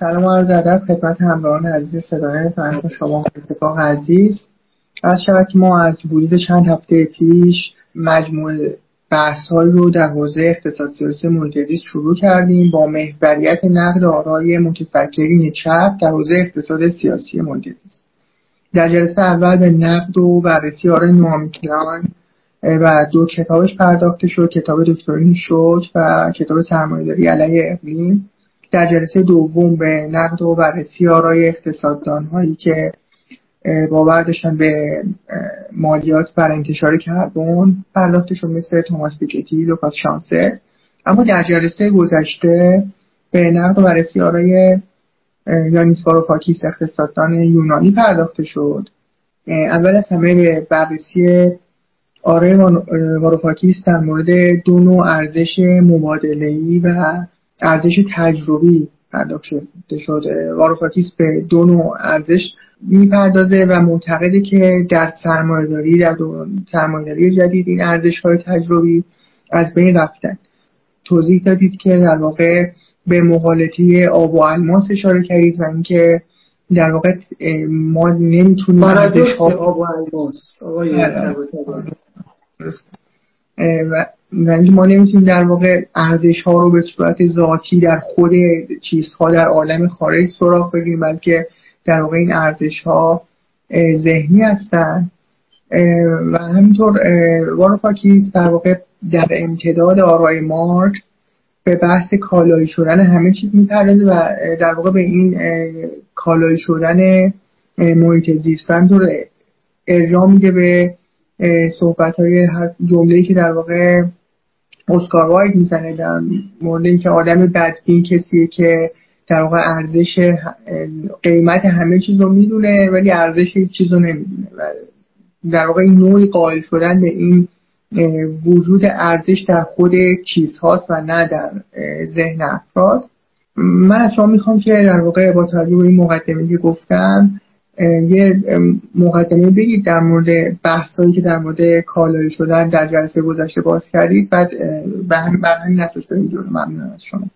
سلام و عرض ادب خدمت همراهان عزیز صدای فرق شما اتفاق عزیز. از شود که ما از حدود چند هفته پیش مجموعه بحث رو در حوزه اقتصاد سیاسی محیط شروع کردیم با محوریت نقد آرای متفکرین چپ در حوزه اقتصاد سیاسی محیط در جلسه اول به نقد و بررسی آرای نوامیکیان و دو کتابش پرداخته شد. کتاب دکترین شد و کتاب سرمایهداری علیه اقلیم. در جلسه دوم به نقد و بررسی آرای اقتصاددان هایی که باور داشتن به مالیات بر انتشار کربن پرداخته شد مثل توماس پیکتی لوکاس شانسه. اما در جلسه گذشته به نقد و بررسی آرای یانیس واروفاکیس اقتصاددان یونانی پرداخته شد. اول از همه به بررسی آرای واروفاکیس در مورد دو نوع ارزش مبادله‌ای و ارزش تجربی پرداخت شده واروفاکیس به دو نوع ارزش می‌پردازه و معتقده که در سرمایهداری در سرمایهداری جدید این ارزش های تجربی از بین رفتن. توضیح دادید که در واقع به مقالطی آب و الماس اشاره کردید و اینکه در واقع ما نمی‌تونیم ارزش ها آب و الماس. و اینکه ما نمی‌تونیم در واقع ارزش ها رو به صورت ذاتی در خود چیزها در عالم خارج سراغ بگیریم بلکه در واقع این ارزش ها ذهنی هستن. و همینطور واروفاکیز در واقع در امتداد آرای مارکس به بحث کالایی شدن همه چیز می‌پردازه و در واقع به این کالایی شدن محیط زیست. همینطور ارجاع میده به صحبت های هر که در واقع اسکار واید می‌زنه در مورد اینکه آدم بدبین کسیه که در واقع ارزش قیمت همه چیز رو می‌دونه ولی ارزش هیچ چیز رو نمی‌دونه و در واقع این نوعی قائل شدن به این وجود ارزش در خود چیزهاست و نه در ذهن افراد. من از شما می‌خوام که در واقع با توجه به این مقدمه که گفتم یه مقدمه بگید در مورد بحثایی که در مورد کالایی شدن در جلسه گذشته باز کردید. بعد به همین اساس بریم جلو. ممنون از شما.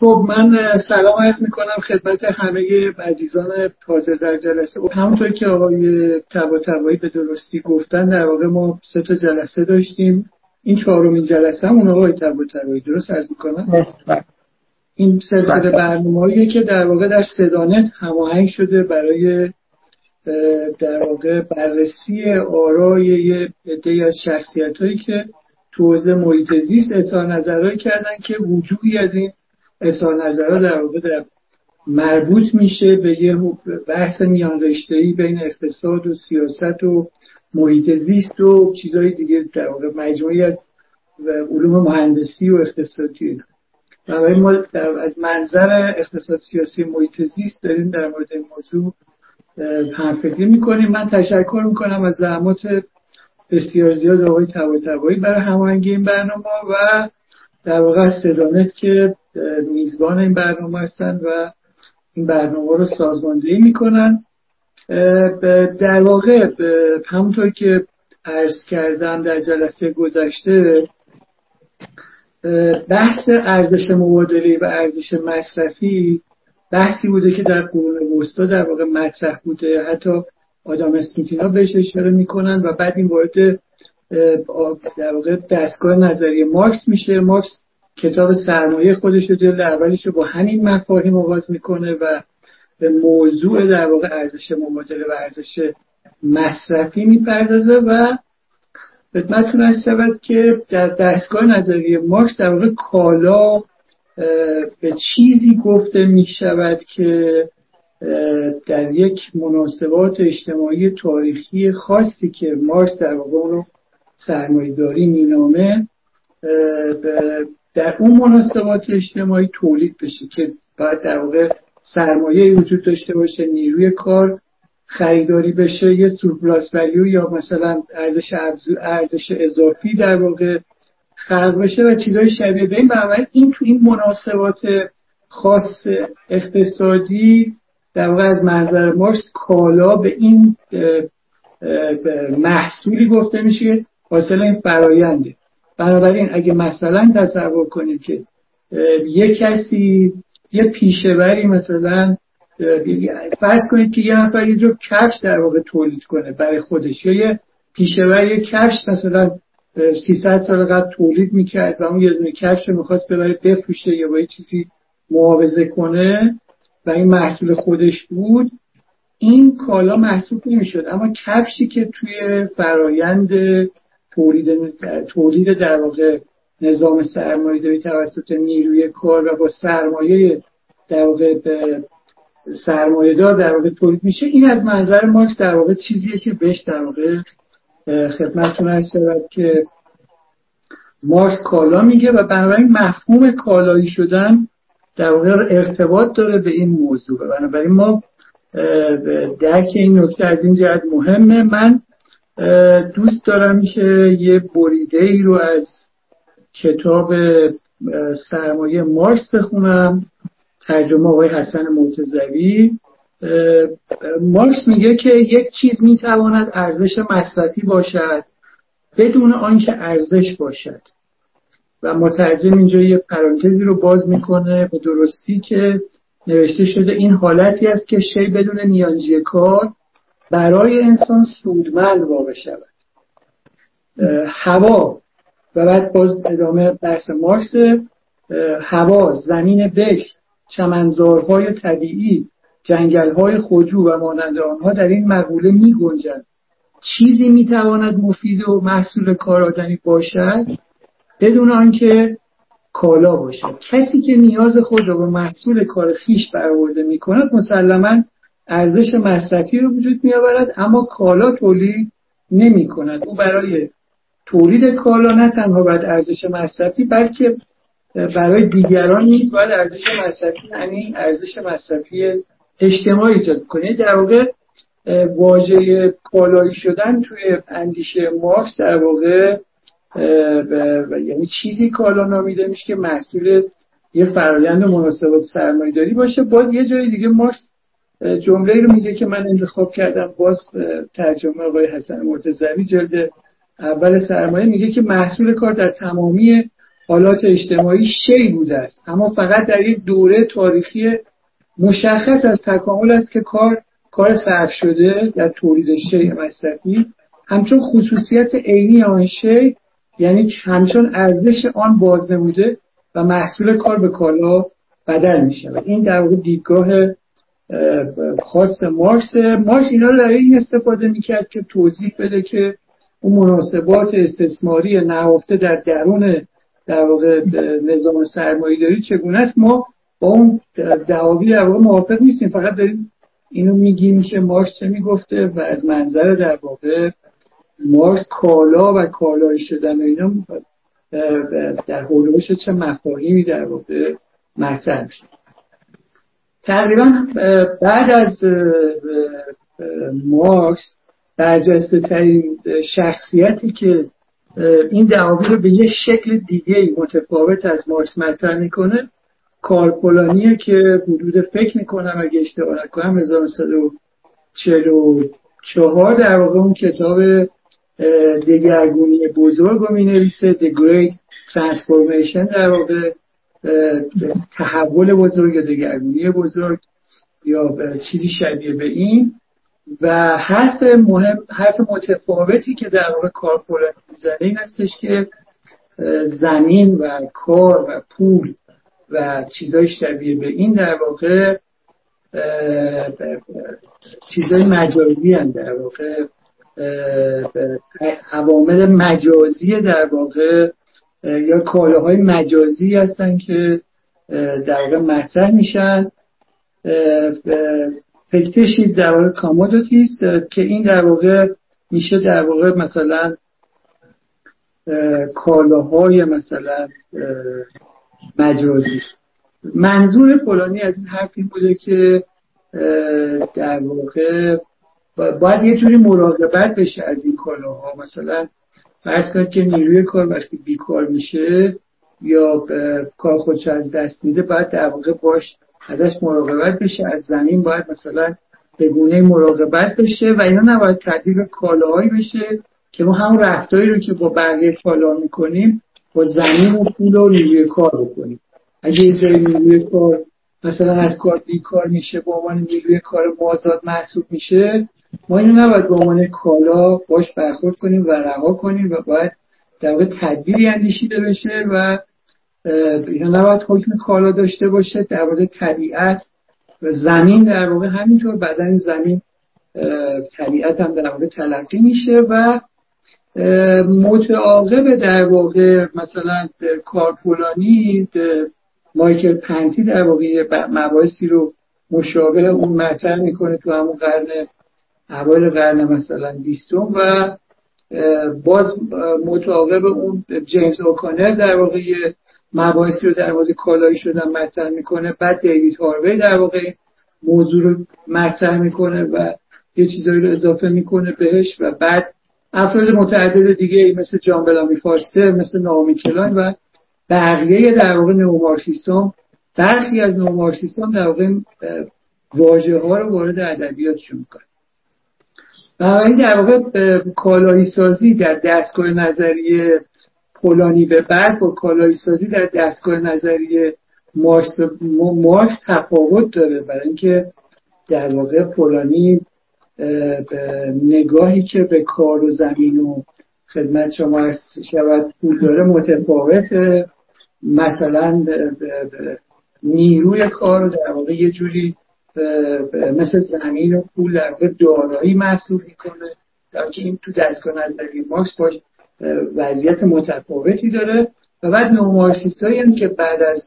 خب من سلام عرض می‌کنم خدمت همه عزیزان تازه در جلسه. همونطور که آقای تبا تبایی به درستی گفتن در واقع ما سه تا جلسه داشتیم. این چهارمین جلسه همون آقای تبا تبایی درست عرض می‌کنم؟ این سلسله بله. برنامه که در واقع در صدانت هماهنگ شده برای در واقع بررسی آرای یه عده از شخصیت هایی که تو حوزه محیط زیست اظهار نظرهایی کردن که وجودی از این اظهار نظرها در واقع در مربوط میشه به یه بحث میان ای بین اقتصاد و سیاست و محیط زیست و چیزهای دیگه در واقع مجموعی از علوم مهندسی و اقتصادی و ما از منظر اقتصاد سیاسی محیط زیست داریم در مورد این موضوع همفکری می‌کنیم. من تشکر می‌کنم از زحمات بسیار زیاد آقای تبایی برای هماهنگی این برنامه و در واقع صدانت که میزبان این برنامه هستن و این برنامه رو سازماندهی می‌کنن. در واقع همونطور که عرض کردم در جلسه گذشته بحث ارزش مبادله و ارزش مصرفی بحثی بوده که در قرون وسطا در واقع مطرح بوده. حتی آدم اسمیتینا بهش اشاره می‌کنن و بعد این وارد در واقع دستگاه نظریه مارکس میشه. مارکس کتاب سرمایه خودش رو جلد اولش رو با همین مفاهیم آغاز می‌کنه و به موضوع در واقع ارزش مبادله و ارزش مصرفی می‌پردازه و خدمتتون از شود که در دستگاه نظریه مارکس در واقع کالا به چیزی گفته می شود که در یک مناسبات اجتماعی تاریخی خاصی که مارکس در واقع اونو سرمایهداری مینامه در اون مناسبات اجتماعی تولید بشه که باید در واقع سرمایه وجود داشته باشه نیروی کار خریداری بشه یه سورپلاس ولیو یا مثلا ارزش ارزش اضافی در واقع خلق بشه و چیزای شبیه به این این تو این مناسبات خاص اقتصادی در واقع از منظر مارکس کالا به این محصولی گفته میشه حاصل این فراینده بنابراین اگه مثلا تصور کنیم که یک کسی یه پیشوری مثلا فرض کنید که یه نفر یه جور کفش در واقع تولید کنه برای خودش. یا یه پیشور یه کفش مثلا 300 سال قبل تولید می‌کرد و اون یه دونه کفش رو می‌خواست ببره بفروشه یا با یه چیزی معاوضه کنه و این محصول خودش بود این کالا محسوب نمی‌شد. اما کفشی که توی فرایند تولید تولید در واقع نظام سرمایه داری توسط نیروی کار و با سرمایه در واقع دار در واقع تولید میشه. این از منظر مارکس در واقع چیزیه که بهش در واقع خدمتتون هست که مارکس کالا میگه و بنابراین مفهوم کالایی شدن در واقع ارتباط داره به این موضوع. بنابراین ما درک این نکته از این جهت مهمه. من دوست دارم که یه بریده ای رو از کتاب سرمایه مارکس بخونم. ترجمه آقای حسن مرتزوی مارکس میگه که یک چیز می‌تواند ارزش مصرفی باشد بدون آنکه ارزش باشد. و مترجم اینجا یه پرانتزی رو باز می‌کنه به درستی که نوشته شده این حالتی است که شی بدون میانجی کار برای انسان سودمند واقع شود. هوا و بعد باز ادامه بحث مارکس. هوا زمین بکر چمنزارهای طبیعی جنگلهای خجو و مانند آنها در این مقوله می گنجند چیزی می تواند مفید و محصول کار آدمی باشد؟ بدون آنکه کالا باشد. کسی که نیاز خود را به محصول کار خیش برآورده می کند مسلما ارزش مصرفی رو وجود می آورد اما کالا تولید نمی کند او برای تولید کالا نه تنها باید ارزش مصرفی بلکه برای دیگران نیز باید ارزش مصرفی یعنی ارزش مصرفی اجتماعی ایجاد کنه. در واقع واژه کالایی شدن توی اندیشه مارکس در واقع یعنی چیزی کالا نامیده میشه که محصول یه فرایند مناسبات سرمایه داری باشه. باز یه جای دیگه مارکس جمله رو میگه که من انتخاب کردم. باز ترجمه آقای حسن مرتضوی جلد اول سرمایه میگه که محصول کار در تمامی حالات اجتماعی شی بوده است. اما فقط در یک دوره تاریخی مشخص از تکامل است که کار کار صرف شده در تولید شی مصرفی. همچون خصوصیت عینی آن شی یعنی همچون ارزش آن باز نموده و محصول کار به کالا بدل می شود این در واقع دیدگاه خاص مارکس. مارکس اینا رو در این استفاده می‌کرد که توضیح بده که اون مناسبات استثماری نهفته در درون در واقع نظام سرمایه داری چگونه است؟ ما با اون دعاوی در واقع موافق نیستیم. فقط داریم اینو میگیم که مارکس چه می‌گفته و از منظر در واقع مارکس کالا و کالای شدن اینا در حولوش چه مفاهیمی در واقع مطرح میشه. تقریبا بعد از مارکس برجسته ترین شخصیتی که این دعاوی رو به یه شکل دیگه متفاوت از مارکس مطرح می‌کنه. کارپولانیه که حدود فکر می‌کنم اگه اشتباه نکنم 1944 در واقع اون کتاب دگرگونی بزرگ رو می نویسه The Great Transformation در واقع تحول بزرگ یا دگرگونی بزرگ یا چیزی شبیه به این. و حرف مهم حرف متفاوتی که در واقع کارپولانی می‌زنه این هستش که زمین و کار و پول و چیزای شبیه به این در واقع چیزای مجازی هم در واقع عوامل مجازی در واقع یا کالاهای مجازی هستن که در واقع مطرح میشن فکتشیز در واقع کامودوتیز که این در واقع میشه در واقع مثلا کالاهای مثلا مجازی. منظور فلانی از این حرف این بوده که در واقع باید یه جوری مراقبت بشه از این کالاها. مثلا فرض کنید که نیروی کار وقتی بیکار میشه یا کار خودش از دست میده باید در واقع باش ازش مراقبت بشه از زمین باید مثلا به گونه مراقبت بشه و اینا نباید تبدیل به کالاهایی بشه که ما همون رفتاری رو که با بقیه کالا می‌کنیم با زمین و پول و نیروی کار بکنیم. اگه یه جای نیروی کار مثلا از کار بیکار میشه به عنوان نیروی کار مازاد محسوب میشه ما اینو نباید به عنوان کالا باش برخورد کنیم و رها کنیم و باید در واقع تدبیری اندیشیده بشه و اینا نباید حکم کالا داشته باشه در واقع طبیعت و زمین در واقع همینطور بدن زمین طبیعت هم در واقع تلقی میشه و متعاقب در واقع مثلا کارپولانی مایکل پنتی در واقع مباحثی رو مشابه اون مطرح می‌کنه تو همون قرن اول قرن مثلا بیستم و باز متعاقب اون جیمز اوکانر در واقع مباحثی رو در مورد کالایی شدن مطرح می‌کنه. بعد دیوید هاروی در واقع موضوع رو مطرح می‌کنه و یه چیزایی رو اضافه می‌کنه بهش و بعد افراد متعدد دیگه مثل جان بلامی فاستر مثل نامی کلاین و بقیه در واقع نومارکسیستان برخی از نومارکسیستان در واقع واژه ها رو وارد ادبیاتشون می‌کنه این در واقع کالایی سازی در دستگاه نظریه پولانی به بعد با کالایی سازی در دستگاه نظریه مارکس, مارکس تفاوت داره برای اینکه در واقع پولانی نگاهی که به کار و زمین و خدمت شما شود پول داره متفاوته. مثلا نیروی کار رو در واقع یه جوری مثل زمین و پول در واقع دارایی محسوب می‌کنه. در که این تو دستگاه نظری مارکس باش وضعیت متفاوتی داره و بعد نومارکسیست هایی که بعد از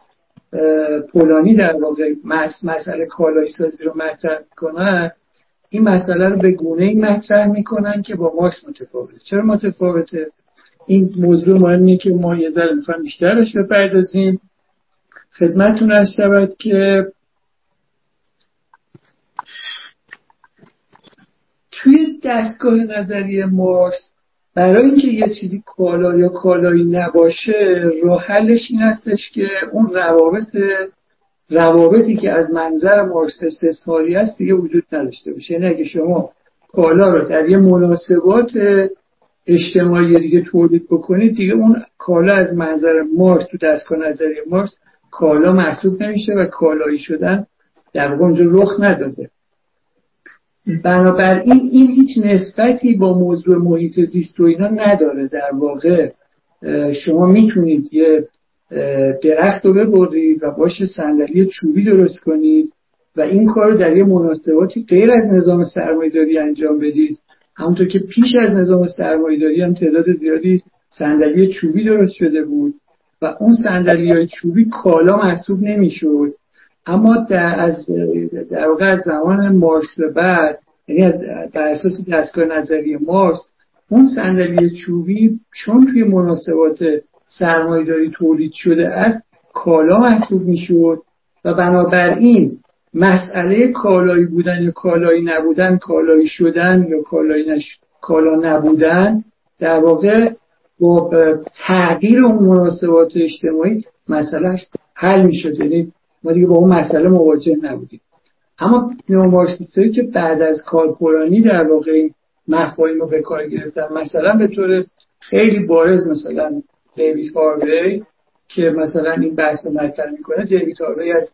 پولانی در واقع مسئله کالای سازی رو مطرح می‌کنن این مسئله رو به گونه ای مطرح می‌کنن که با مارکس متفاوته. چرا متفاوته؟ این موضوع مهمیه که ما یه ذره می‌خوایم بیشترش بپردازیم خدمتتون از شود که توی دستگاه نظری مارکس برای اینکه یه چیزی کالا یا کالایی نباشه راه حلش این هستش که اون روابط روابطی که از منظر مارکس استثماری است دیگه وجود نداشته باشه. یعنی اگه شما کالا رو در یه مناسبات اجتماعی دیگه تولید بکنید دیگه اون کالا از منظر مارکس تو دستگاه نظری مارکس کالا محسوب نمیشه و کالایی شدن در اونجا رخ نداده. بنابراین این هیچ نسبتی با موضوع محیط زیست و اینا نداره. در واقع شما می‌تونید یه درخت رو ببرید و باش صندلی چوبی درست کنید و این کار رو در یه مناسباتی غیر از نظام سرمایهداری انجام بدید. همونطور که پیش از نظام سرمایهداری هم تعداد زیادی صندلی چوبی درست شده بود و اون صندلی های چوبی کالا محسوب نمی‌شد. اما در از در واقع از زمان مارکس به بعد یعنی بر اساس دستگاه نظری مارکس اون صندلی چوبی چون توی مناسبات سرمایهداری تولید شده است کالا محسوب می‌شد و بنابراین مسئله کالایی بودن یا کالایی نبودن کالایی شدن یا کالایی نش... کالا نبودن در واقع با تغییر اون مناسبات اجتماعی مسئله حل می‌شد. یعنی ما دیگه با اون مسئله مواجه نبودیم. اما نومارکسیستایی که بعد از کارپورانی در واقع مفاهیم رو به کار گرفتن مثلا به طور خیلی بارز مثلا دیوید هاروی که مثلا این بحث مطرح می‌کنه دیوید هاروی از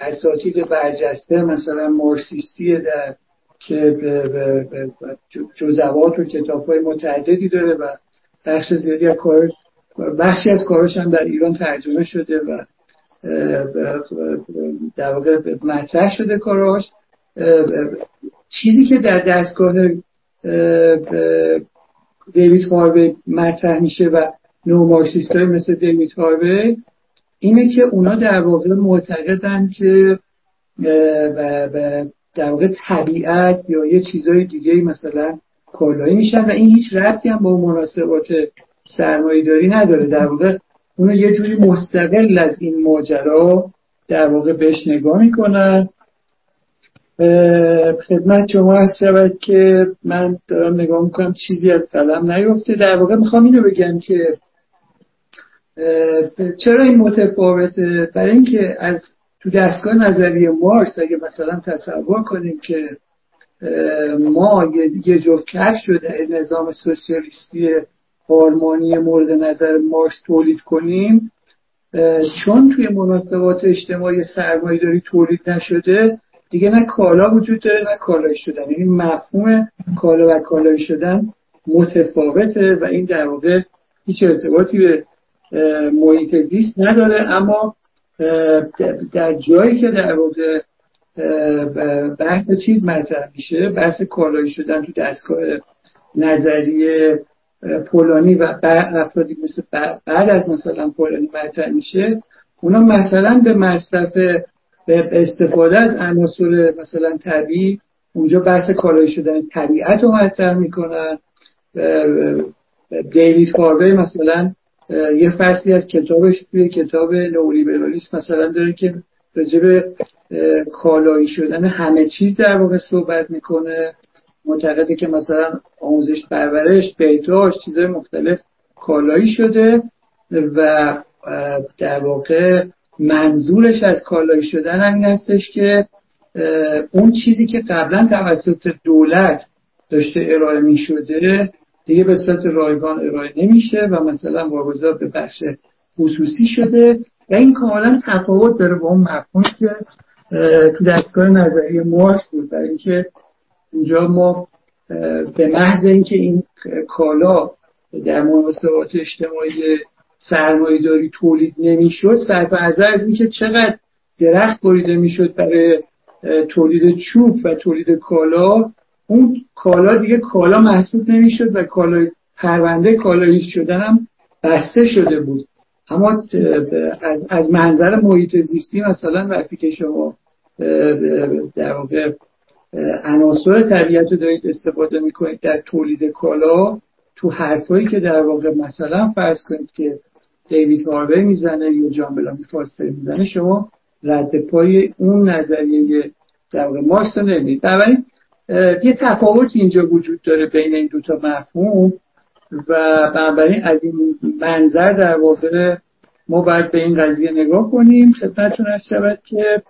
اساتید برجسته مثلا مارکسیستی در که جزوات و کتاب های متعددی داره و بخش زیادی از کار بخشی از کاراش هم در ایران ترجمه شده و در واقع مطرح شده کاراش. چیزی که در دستگاه دیوید هاروی مطرح میشه و نو مارکسیست های مثل دیوید هاروی اینه که اونا در واقع معتقدن که در واقع طبیعت یا یه چیزای دیگه مثلا کالایی میشن و این هیچ رفتی هم با مناسبات سرمایه داری نداره. در واقع اونو یه جوری مستقل از این ماجرا در واقع بهش نگاه می‌کنن. خدمت شما هست شود که من دارم نگاه می‌کنم چیزی از قلم نیفته. در واقع می‌خوام اینو بگم که چرا این متفاوته؟ برای اینکه از تو دستگاه نظری مارکس اگه مثلا تصور کنیم که ما یه جفت کف شده نظام سوسیالیستی آلمانی مورد نظر مارکس تولید کنیم چون توی مناسبات اجتماعی سرمایه داری تولید نشده دیگه نه کالا وجود داره نه کالایی شدن. یعنی مفهوم کالا و کالایی شدن متفاوته و این در واقع هیچ ارتباطی به محیط زیست نداره. اما در جایی که در واقع بحث چیز مطرح میشه بحث کالایی شدن تو دستگاه نظریه پولانی و افرادی مثل بعد از مثلا پولانی مطرح میشه اونا مثلا به مصرف به استفاده از عناصر مثلا طبیعی اونجا بحث کالایی شدن طبیعت رو مطرح می‌کنن. دیوید فاربی مثلا یه فصلی از کتابش توی کتاب نولیبرالیسم مثلا داره که راجب کالایی شدن همه چیز در واقع صحبت می‌کنه. معتقده که مثلا آموزش پرورش بهداشت چیزهای مختلف کالایی شده و در واقع منظورش از کالایی شدن همین هستش که اون چیزی که قبلا توسط دولت داشته ارائه می شده دیگه به صورت رایگان ارائه نمیشه و مثلا واگذار به بخش خصوصی شده و این کاملا تفاوت داره با اون مفهومی که تو دستگاه نظری مارکس بود. برای اینکه اونجا ما به محض اینکه این کالا در مناسبات اجتماعی سرمایه داری تولید نمی‌شد صرف نظر از اینکه چقدر درخت بریده می‌شد برای تولید چوب و تولید کالا اون کالا دیگه کالا محسوب نمی‌شد و کالای پرونده کالایی شدن هم بسته شده بود. اما از منظر محیط زیستی مثلا وقتی که شما در واقع عناصر طبیعت رو دارید استفاده می‌کنید در تولید کالا تو حرفایی که در واقع مثلا فرض کنید که دیوید هاروی می‌زنه یا جان بلامی فاستر می‌زنه شما رد پای اون نظریه در واقع مارکس رو یه تفاوت اینجا وجود داره بین این دوتا مفهوم و بنابراین از این منظر در واقع ما باید به این قضیه نگاه کنیم. خدمتتون از شود که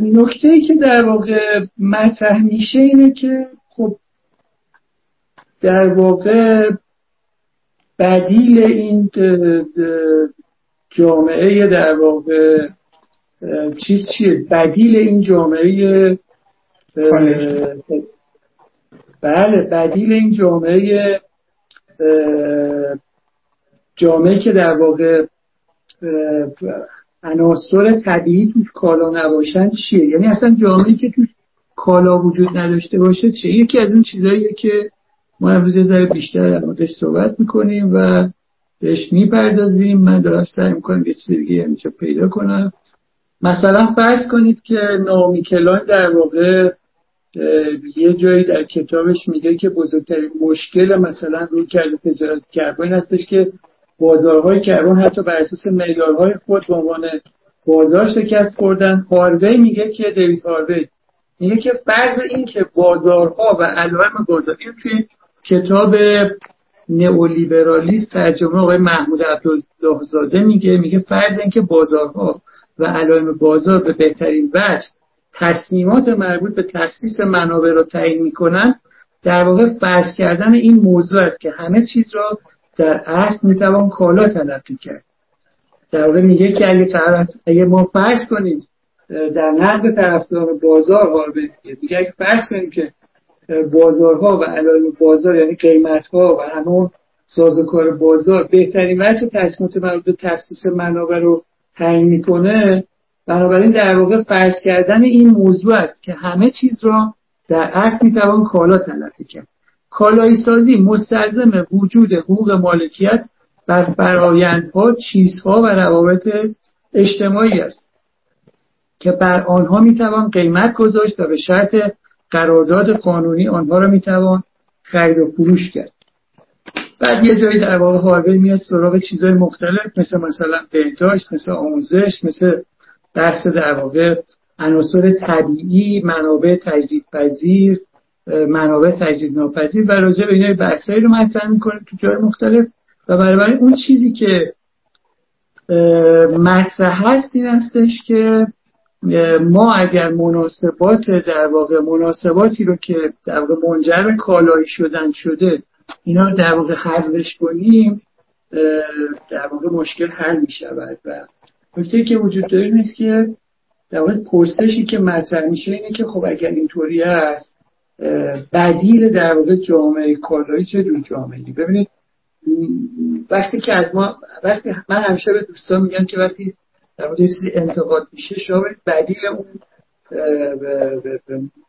نکته ای که در واقع مطرح میشه اینه که خب در واقع بدیل این جامعه در واقع چیز چیه؟ بدیل این جامعه بله بدیل این جامعه جامعه که در واقع عناصر طبیعی توش کالا نباشن چیه؟ یعنی اصلا جامعه که توش کالا وجود نداشته باشه چیه؟ یکی از اون چیزهاییه که ما امروز یه بیشتر در موردش صحبت می‌کنیم و بهش می‌پردازیم. من دارم سعی می‌کنم یه چیز دیگه اینجا پیدا کنم. مثلا فرض کنید که نامی کلان در واقع یه جایی در کتابش میگه که بزرگترین مشکل مثلا روی کرده تجارت کربن هستش که بازارهای کربن حتی بر اساس معیارهای خود به عنوان بازار شکست خوردن هاروی میگه که دیوید هاروی میگه که فرض این که بازارها و علائم بازار این توی کتاب نئولیبرالیست ترجمه آقای محمود عبدالله میگه میگه فرض این که بازارها و علائم بازار به بهترین وجه تصمیمات مربوط به تخصیص منابع را تعیین می‌کنن در واقع فرض کردن این موضوع است که همه چیز را در اصل می‌توان کالا تلقی کرد. در واقع میگه که اگه, اگه ما فرض کنیم در نقد طرفدار بازار ها میگه اگه فرض کنیم که بازارها و علائم بازار یعنی قیمت ها و همون سازوکار بازار بهترین وجه تصمیمات مربوط به تخصیص منابع رو تعیین می‌کنه بنابراین در واقع فرض کردن این موضوع است که همه چیز را در اصل می‌توان کالا تلقی کرد. کالایی سازی مستلزم وجود حقوق مالکیت بر فرایندها چیزها و روابط اجتماعی است که بر آنها می‌توان قیمت گذاشت و به شرط قرارداد قانونی آنها را می‌توان خرید و فروش کرد. بعد یه جایی در واقع هاروی میاد سراغ چیزهای مختلف مثل مثلا بهداشت مثل آموزش مثل بحث در واقع عناصر طبیعی منابع تجدید پذیر منابع تجدید ناپذیر و راجع به اینای بحثایی رو مطرح می‌کنه تو جای مختلف. و برای اون چیزی که مطرح هست این هستش که ما اگر مناسبات در واقع مناسباتی رو که در واقع منجر کالایی شدن شده اینا رو در واقع حذفش کنیم در واقع مشکل حل می شود و نکته که وجود داره نیست که در واقع پرسشی که مطرح میشه اینه که خب اگر اینطوری است بدیل در واقع جامعه کالایی چه جور جامعه ببینید وقتی که از ما وقتی من همیشه به دوستان میگم که وقتی در مورد چیزی انتقاد میشه شما بدیل اون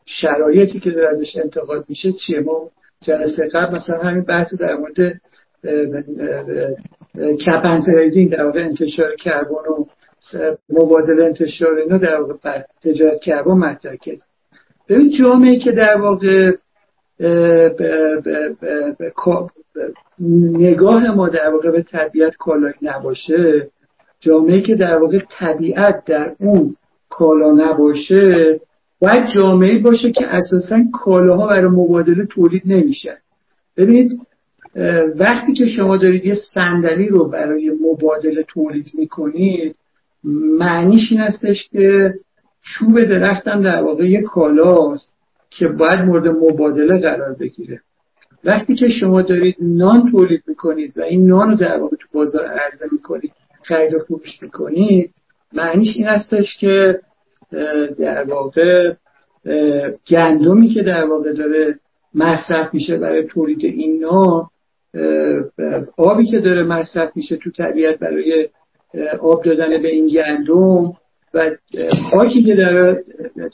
شرایطی که در ازش انتقاد میشه چیه؟ ما جلسه قبل مثلا همین بحث در مورد کپن در واقع انتشار کربن و مبادله انتشار اینا در واقع تجارت کربن مطرح کرد. ببین جامعه که در واقع نگاه ما در واقع به طبیعت کالایی نباشه جامعه که در واقع طبیعت در اون کالا نباشه باید جامعه باشه که اساسا کالاها برای مبادله تولید نمیشه ببینید وقتی که شما دارید یه صندلی رو برای مبادله تولید می‌کنید معنیش این هستش که چوب درختم در واقع یه کالاست که باید مورد مبادله قرار بگیره. وقتی که شما دارید نان تولید می‌کنید و این نان رو در واقع تو بازار عرضه می‌کنید خرید و فروش می‌کنید معنیش این هستش که در واقع گندمی که در واقع داره مصرف میشه برای تولید این نان آبی که داره مصرف میشه تو طبیعت برای آب دادن به این گندم و خاکی که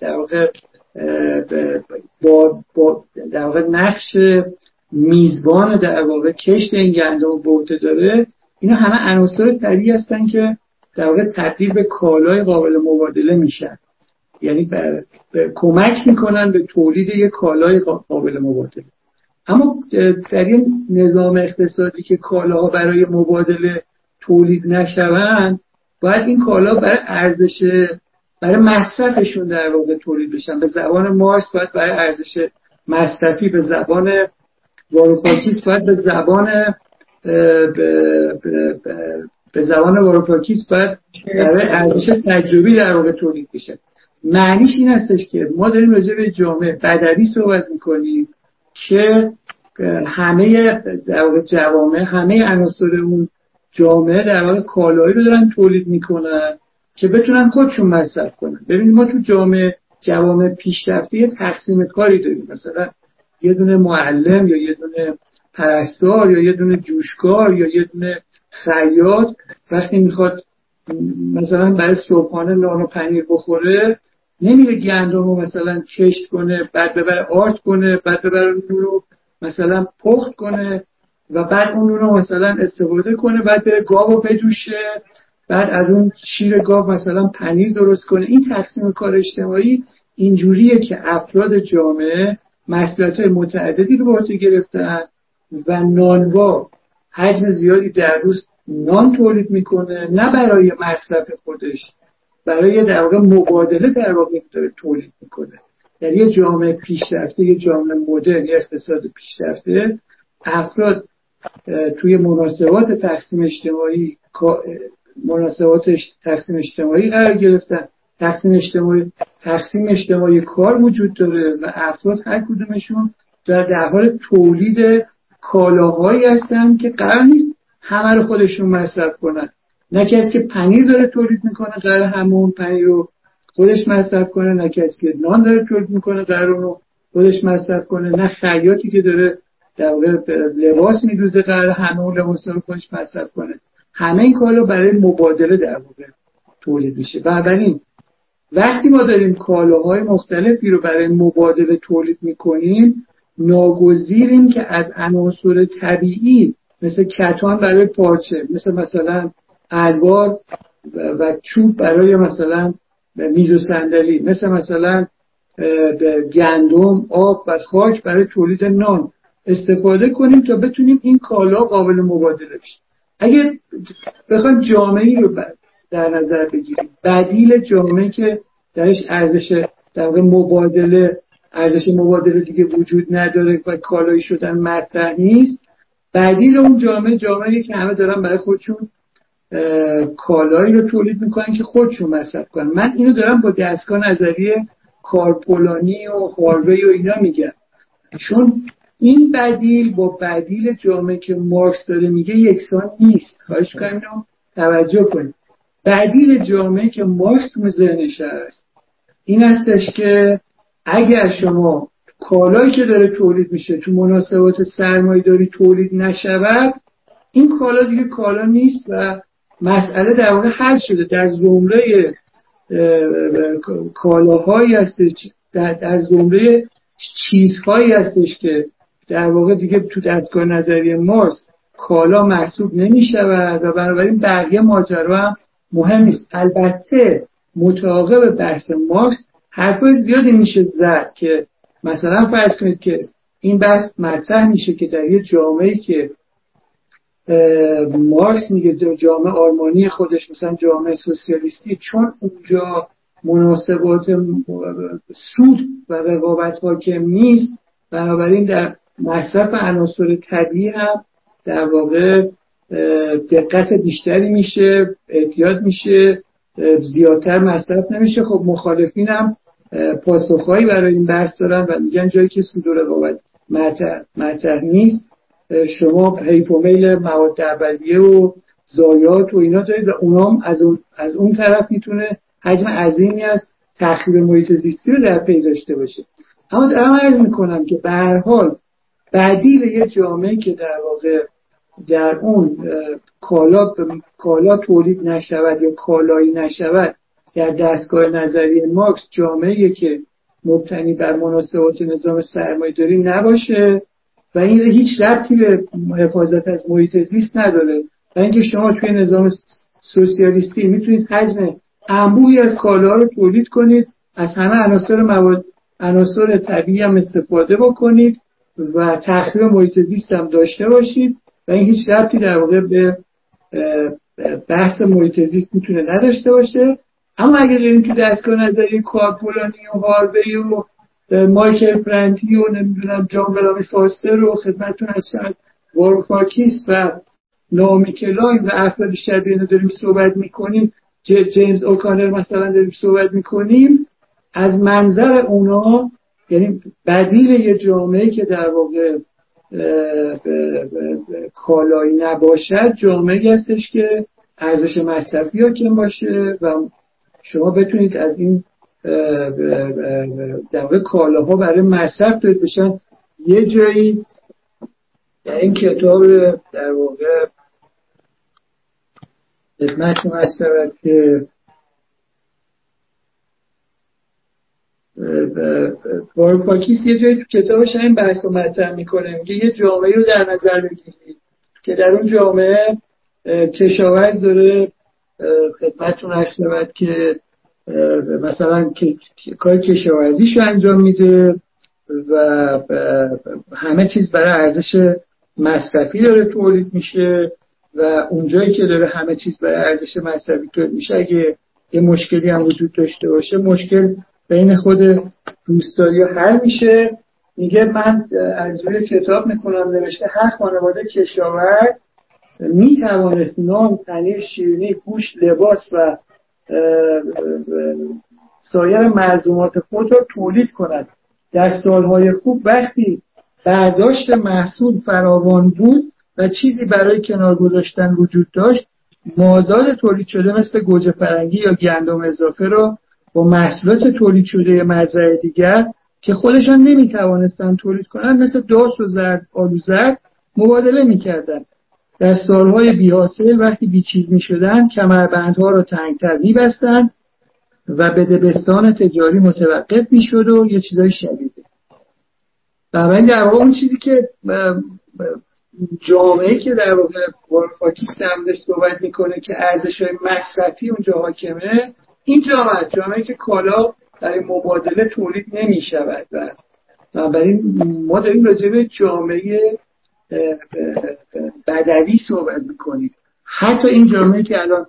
در واقع با, با در واقع نقش میزبان در واقع کشت این گندم بوته داره اینا همه عناصر طبیعی هستن که در واقع تبدیل به کالای قابل مبادله میشن. یعنی کمک می‌کنن به تولید یک کالای قابل مبادله. اما در این نظام اقتصادی که کالاها برای مبادله تولید نشوند باید این کالا برای ارزش برای مصرفشون در واقع تولید بشن. به زبان مارس باید برای ارزش مصرفی به زبان واروپاکیس باید به زبان به زبان واروپاکیس باید برای ارزش تجربی در واقع تولید بشه. معنیش این هستش که ما داریم راجع به جامعه بدوی صحبت می‌کنیم که همه در واقع جوامع همه عناصر جامعه در واقع کالایی رو دارن تولید می‌کنن که بتونن خودشون مصرف کنن. ببینید ما تو جامعه جوامع پیشرفته یه تقسیم کاری داریم. مثلا یه دونه معلم یا یه دونه پرستار یا یه دونه جوشکار یا یه دونه خیاط وقتی می‌خواد مثلا برای صبحانه نان و پنیر بخوره نمیره گندم رو مثلا کشت کنه بعد ببره آرت کنه بعد ببره رو مثلا پخت کنه. و بعد اون رو مثلا استفاده کنه بعد بره گاو رو بدوشه بعد از اون شیر گاو مثلا پنیر درست کنه. این تقسیم کار اجتماعی اینجوریه که افراد جامعه مسئولیت متعددی رو به گرفتن و نانوا حجم زیادی در روز نان تولید می‌کنه نه برای مصرف خودش برای در واقع مبادله در واقع داره تولید می‌کنه. در یه جامعه پیشرفته یه جامعه مدرن یه اقتصاد پیشرفته افراد توی مناسبات تقسیم اجتماعی مناسبات تقسیم اجتماعی قرار گرفتن. تقسیم اجتماعی تقسیم اجتماعی کار وجود داره و افراد هر کدومشون در در حال تولید کالاهایی هستن که قرار نیست همه رو خودشون مصرف کنن. نه کسی که پنیر داره تولید می‌کنه قرار همون پنیر رو خودش مصرف کنه نه کسی که نان داره تولید می‌کنه قرار رو خودش مصرف کنه نه خیاطی که داره در واقع لباس میدوزه قرار همه اون لباس رو خودش مصرف کنه. همه این کالا برای مبادله در واقع تولید میشه. بنابراین وقتی ما داریم کالاهای مختلفی رو برای مبادله تولید می‌کنیم ناگزیریم که از عناصر طبیعی مثل کتان برای پارچه مثل مثلا الوار و چوب برای مثلا میز و صندلی مثل مثلا گندم آب و خاک برای تولید نان. استفاده کنیم تا بتونیم این کالا قابل مبادله بشه. اگه بخوایم جامعه رو در نظر بگیریم بدیل جامعه که درش ارزش در مبادله ارزش مبادله دیگه وجود نداره و کالایی شدن مطرح نیست بدیل اون جامعه جامعه که همه دارن برای خودشون کالایی رو تولید می‌کنن که خودشون مصرف کنن. من اینو دارم با دستگاه نظریه کارپولانی و هاروی و اینا میگم. چون این بدیل با بدیل جامعه که مارکس داره میگه یکسان نیست. خواهش کنیم توجه کنید. بدیل جامعه که مارکس تو ذهنش هست این هستش که اگر شما کالایی که داره تولید میشه تو مناسبات سرمایه داری تولید نشود این کالا دیگه کالا نیست و مسئله در واقع حل شده. در زمره کالاهایی هستش در زمره چیزهایی هستش که در واقع دیگه تو دستگاه نظری ماست. کالا محسوب نمی شود و بنابراین بقیه ماجرا هم مهم نیست. البته متعاقب بحث مارکس حرفای زیادی میشه زد که مثلا فرض کنید که این بحث مطرح میشه که در یه جامعه که مارکس میگه جامعه آرمانی خودش مثلا جامعه سوسیالیستی چون اونجا مناسبات سود و رقابت حاکم نیست بنابراین در مصرف عناصر طبیعی هم در واقع دقت بیشتری میشه احتیاط میشه زیادتر مصرف نمیشه. خب مخالفین هم پاسخهایی برای این بحث دارن و میگن جایی که سود و رقابت مطرح نیست. شما هیپومیل مواد اولیه و زایات و اینا دارید و اونام از اون, از اون طرف می‌تونه حجم عظیمی از تخریب محیط زیستی رو در پی داشته باشه. اما دارم عرض می‌کنم که به هر حال بدیل یه جامعه که در واقع در اون کالا کالا تولید نشود یا کالایی نشود در دستگاه نظری ماکس جامعه که مبتنی بر مناسبات نظام سرمایه داری نباشه و این هیچ ربطی به حفاظت از محیط زیست نداره. و اینکه شما توی نظام سوسیالیستی می‌تونید حجم انبوهی از کالاها رو تولید کنید از همه عناصر مواد عناصر طبیعی هم استفاده بکنید و تخریب محیط زیست هم داشته باشید و این هیچ ربطی در واقع به بحث محیط زیست می‌تونه نداشته باشه. اما اگر داریم تو دستگاه نظری کارپولانی و هاروی و مایکل پرنتی و نمی‌دونم جان بلامی فاستر و خدمتتون هستن وارفاکیس و نامی کلاین و افراد شبیه داریم صحبت می‌کنیم جیمز اوکانر مثلا داریم صحبت می‌کنیم از منظر اونا یعنی بدیل یه جامعه که در واقع کالایی نباشد جامعه هستش که ارزش مصرفی حاکم باشه و شما بتونید از این در واقع کالاها برای مصرف دارید بشن. یه جایی در این کتاب در واقع خدمتتون هست که وارفاکیس یه جایی کتابش این بحث رو مطرح می‌کنه. میگه یه جامعه رو در نظر بگیرید که در اون جامعه کشاورز داره خدمتتون هست که مثلا کار کشاورزیش انجام میده و همه چیز برای ارزش مصرفی داره تولید میشه و اونجایی که داره همه چیز برای ارزش مصرفی تولید میشه اگه یه مشکلی هم وجود داشته باشه مشکل بین خود دوستداری حل میشه. میگه من از روی کتاب می‌کنم نوشته هر خانواده کشاورز می‌توانست نان پنیر شیرینی گوشت لباس و سایر ملزومات خود را تولید کند. در سالهای خوب وقتی برداشت محصول فراوان بود و چیزی برای کنار گذاشتن وجود داشت مازاد تولید شده مثل گوجه فرنگی یا گندم اضافه را با محصولات تولید شده مزرعه دیگر که خودشان نمی‌توانستند تولید کنند مثل داس و زرد آلو زرد مبادله می‌کردند در سالهای بیاسه وقتی بیچیز می شدن کمربندها را تنگتر می بستن و به دبستان تجاری متوقف می شد و یه چیزای شدیده بنابراین در واقع اون چیزی که جامعه که در واقع دمدش صحبت می‌کنه که ارزش های مصرفی اونجا حاکمه این جامعه جامعه که کالا برای مبادله تولید نمی شود و بنابراین ما داریم راجع به جامعه بدوی صحبت می‌کنیم. حتی این جامعه که الان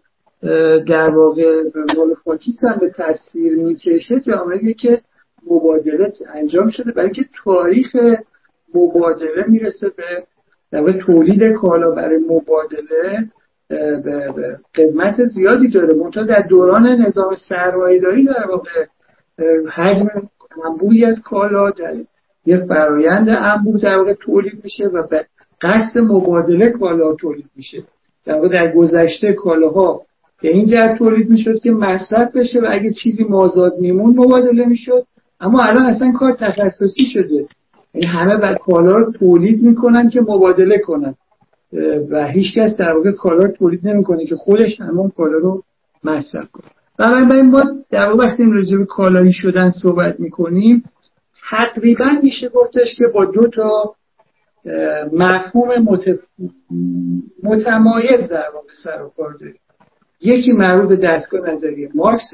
در واقع مال هم به تصویر می‌کشه جامعه که مبادله انجام شده برای که تاریخ مبادله می‌رسه به در تولید کالا برای مبادله. قدمت زیادی داره. منتها در دوران نظام سرمایه‌داری در واقع حجم انبوهی از کالا در یه فرایند انبوه در واقع تولید میشه و به قصد مبادله کالا تولید میشه. در واقع در گذشته کالاها به این جهت تولید می‌شد که مصرف بشه و اگه چیزی مازاد میمون مبادله می‌شد. اما الان اصلا کار تخصصی شده. یعنی همه بعد کالا رو تولید می‌کنن که مبادله کنن. و هیچکس در واقع کالا تولید نمی‌کنه که خودش همون کالا رو مصرف کنه. من ما در واقع وقتی راجع به کالایی شدن صحبت می‌کنیم تقریبا میشه گفتش که با دو تا مفهوم متف... متمایز در واقع سر و کار داریم. یکی مربوط به دستگاه نظریه مارکس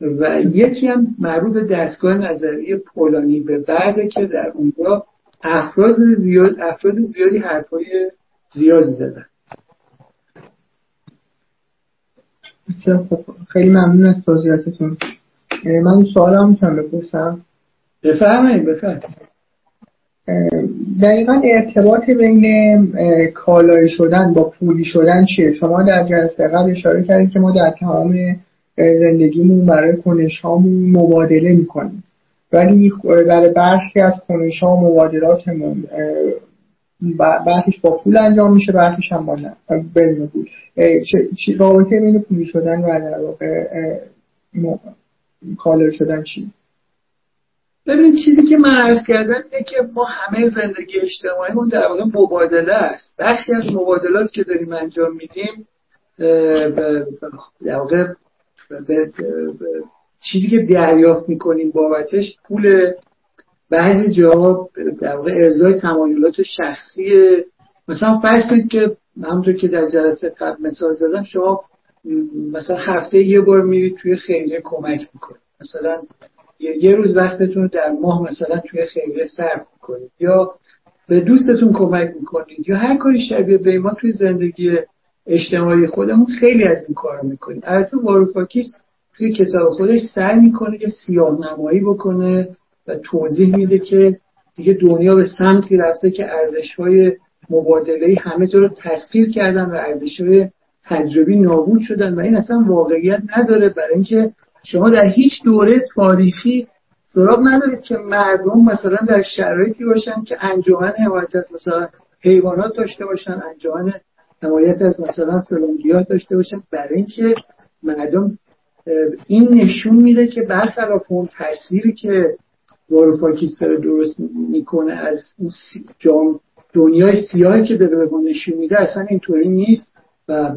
و یکی هم مربوط به دستگاه نظریه پولانی. به بعده که در اونجا افراد زیاد افراد زیادی حرفای زیادی زدن. خیلی ممنون از توضیحاتتون. من سوالم می‌تونم بپرسم. بفرمایید بفرمایید. دقیقا ارتباط بین کالایی شدن با پولی شدن چیه؟ شما در جلسه قبل اشاره کردید که ما در تمام زندگیمون برای کنش هامون مبادله می‌کنیم. ولی برای برخی از کنش ها مبادلاتمون برخیش با پول انجام میشه برخیش هم با بدون پول. رابطه بین پولی شدن و در واقع کالایی شدن چی؟ ببینید چیزی که من عرض کردم اینه که ما همه زندگی اجتماعیمون در واقع مبادله است. بخشی از مبادلات که داریم انجام میدیم در واقع چیزی که دریافت می‌کنیم بابتش پول بعضی جاها در واقع ارزای تمایلات شخصی مثلا فرض کنید که همونطور که در جلسه قبل مثال زدم شما مثلا هفته یه بار میرید توی خیریه کمک می‌کنید. مثلا یه روز وقتتون در ماه مثلا توی خیریه صرف می‌کنید یا به دوستتون کمک می‌کنید یا هر کاری شبیه به ما توی زندگی اجتماعی خودمون خیلی از این کار می‌کنیم البته واروفاکیس توی کتاب خودش سعی می‌کنه که سیاه نمایی بکنه و توضیح میده که دیگه دنیا به سمتی رفته که ارزش های مبادله همه جا رو تسخیر کردن و ارزش های تجربی نابود شدن و این اصلا واقعیت نداره. برای اینکه شما در هیچ دوره تاریخی سراغ ندارید که مردم مثلا در شرایطی باشن که انجمن حمایت از مثلا حیوانات داشته باشن انجمن حمایت از مثلا فلانگیات داشته باشن. برای اینکه مردم این نشون میده که برخلاف اون تصویری که واروفاکیس داره درست می‌کنه از جام دنیای سیاهی که داره به ما نشون میده اصلا اینطوری نیست و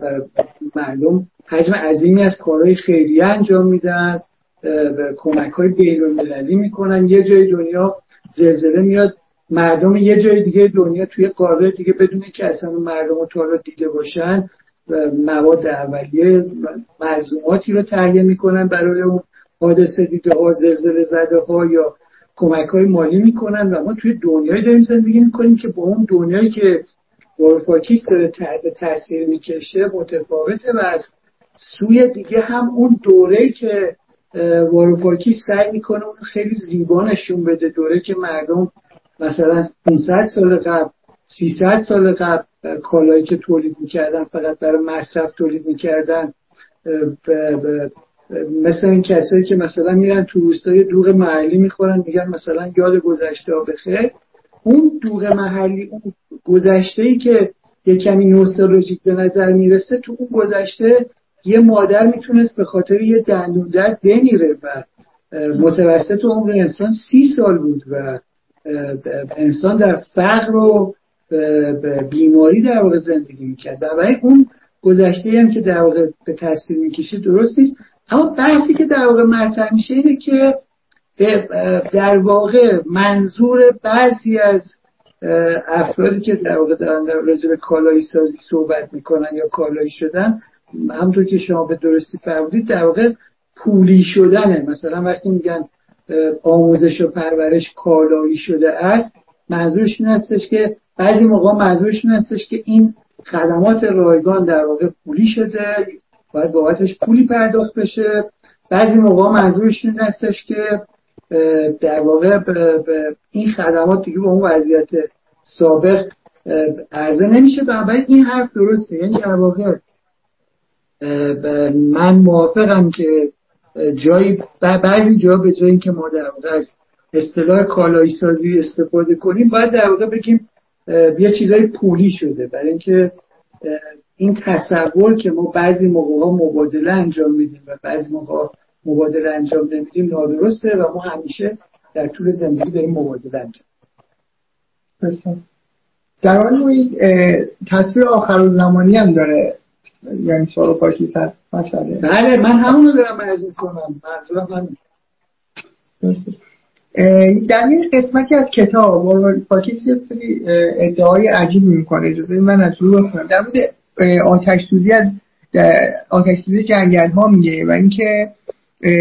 مردم حجم عظیمی از کارهای خیریه انجام میدن و کمک های بین می‌کنن. یه جای دنیا زلزله میاد مردم یه جای دیگه دنیا توی قاره دیگه بدونه که اصلا مردم رو تا دیده باشن. مواد اولیه ملزوماتی رو تهیه می‌کنن برای اون حادثه دیده ها زلزله زده ها یا کمک های مالی می‌کنن و ما توی دنیایی داریم زندگی می‌کنیم که با اون دنیایی که وارفاکیس داره تحت تاثیر می‌کشه متفاوته و از سوی دیگه هم اون دوره که واروفاکی سعی می‌کنه اون خیلی زیبا نشون بده دوره که مردم مثلا 500 سال قبل 300 سال قبل کالایی که تولید می‌کردن فقط برای مصرف تولید می‌کردن مثل این کسایی که مثلا میرن تو روستای دوغ محلی می‌خورن میگن مثلا یاد گذشته ها بخیر. اون دوغ محلی اون گذشته ای که یه کمی نوستالژیک به نظر می‌رسه تو اون گذشته یه مادر می‌تونست به خاطر یه دندون درد بمیره و متوسط عمر انسان سی سال بود و انسان در فقر و بیماری در واقع زندگی می‌کرد. و برای اون گذشته هم که در واقع به تاثیر می‌کشه درست نیست. اما بحثی که در واقع مطرح میشه اینه که در واقع منظور بعضی از افرادی که در واقع دارن در راجع به کالایی سازی صحبت می‌کنن یا کالایی شدن همونطور که شما به درستی فرمودید در واقع پولی شدنه. مثلا وقتی میگن آموزش و پرورش کالایی شده است منظورش این هستش که بعضی موقع منظورش این هستش که این خدمات رایگان در واقع پولی شده باید بابتش پولی پرداخت بشه. بعضی موقع منظورش این هستش که در واقع این خدمات دیگه به اون وضعیت سابق عرضه نمیشه. بنابراین این حرف درسته. یعنی در واقع من موافقم که جایی بعضی جا به جایی که ما در واقع از اصطلاح کالایی سازی استفاده کنیم باید در واقع بگیم یه چیزای پولی شده. برای اینکه این تصور که ما بعضی موقع ها مبادله انجام میدیم و بعضی موقع مبادله انجام نمیدیم نادرسته و ما همیشه در طول زندگی داریم مبادله انجام در حال تصویر آخر زمانی هم داره. یعنی سوال پاشی مسئله. بله من همونو دارم عرض کنم منظورم همین در این قسمتی از کتاب پاکیس یه سری ادعای عجیب می‌کنه اجازه من از رو بخونم. در مورد آتش سوزی از آتش سوزی جنگل ها میگه و اینکه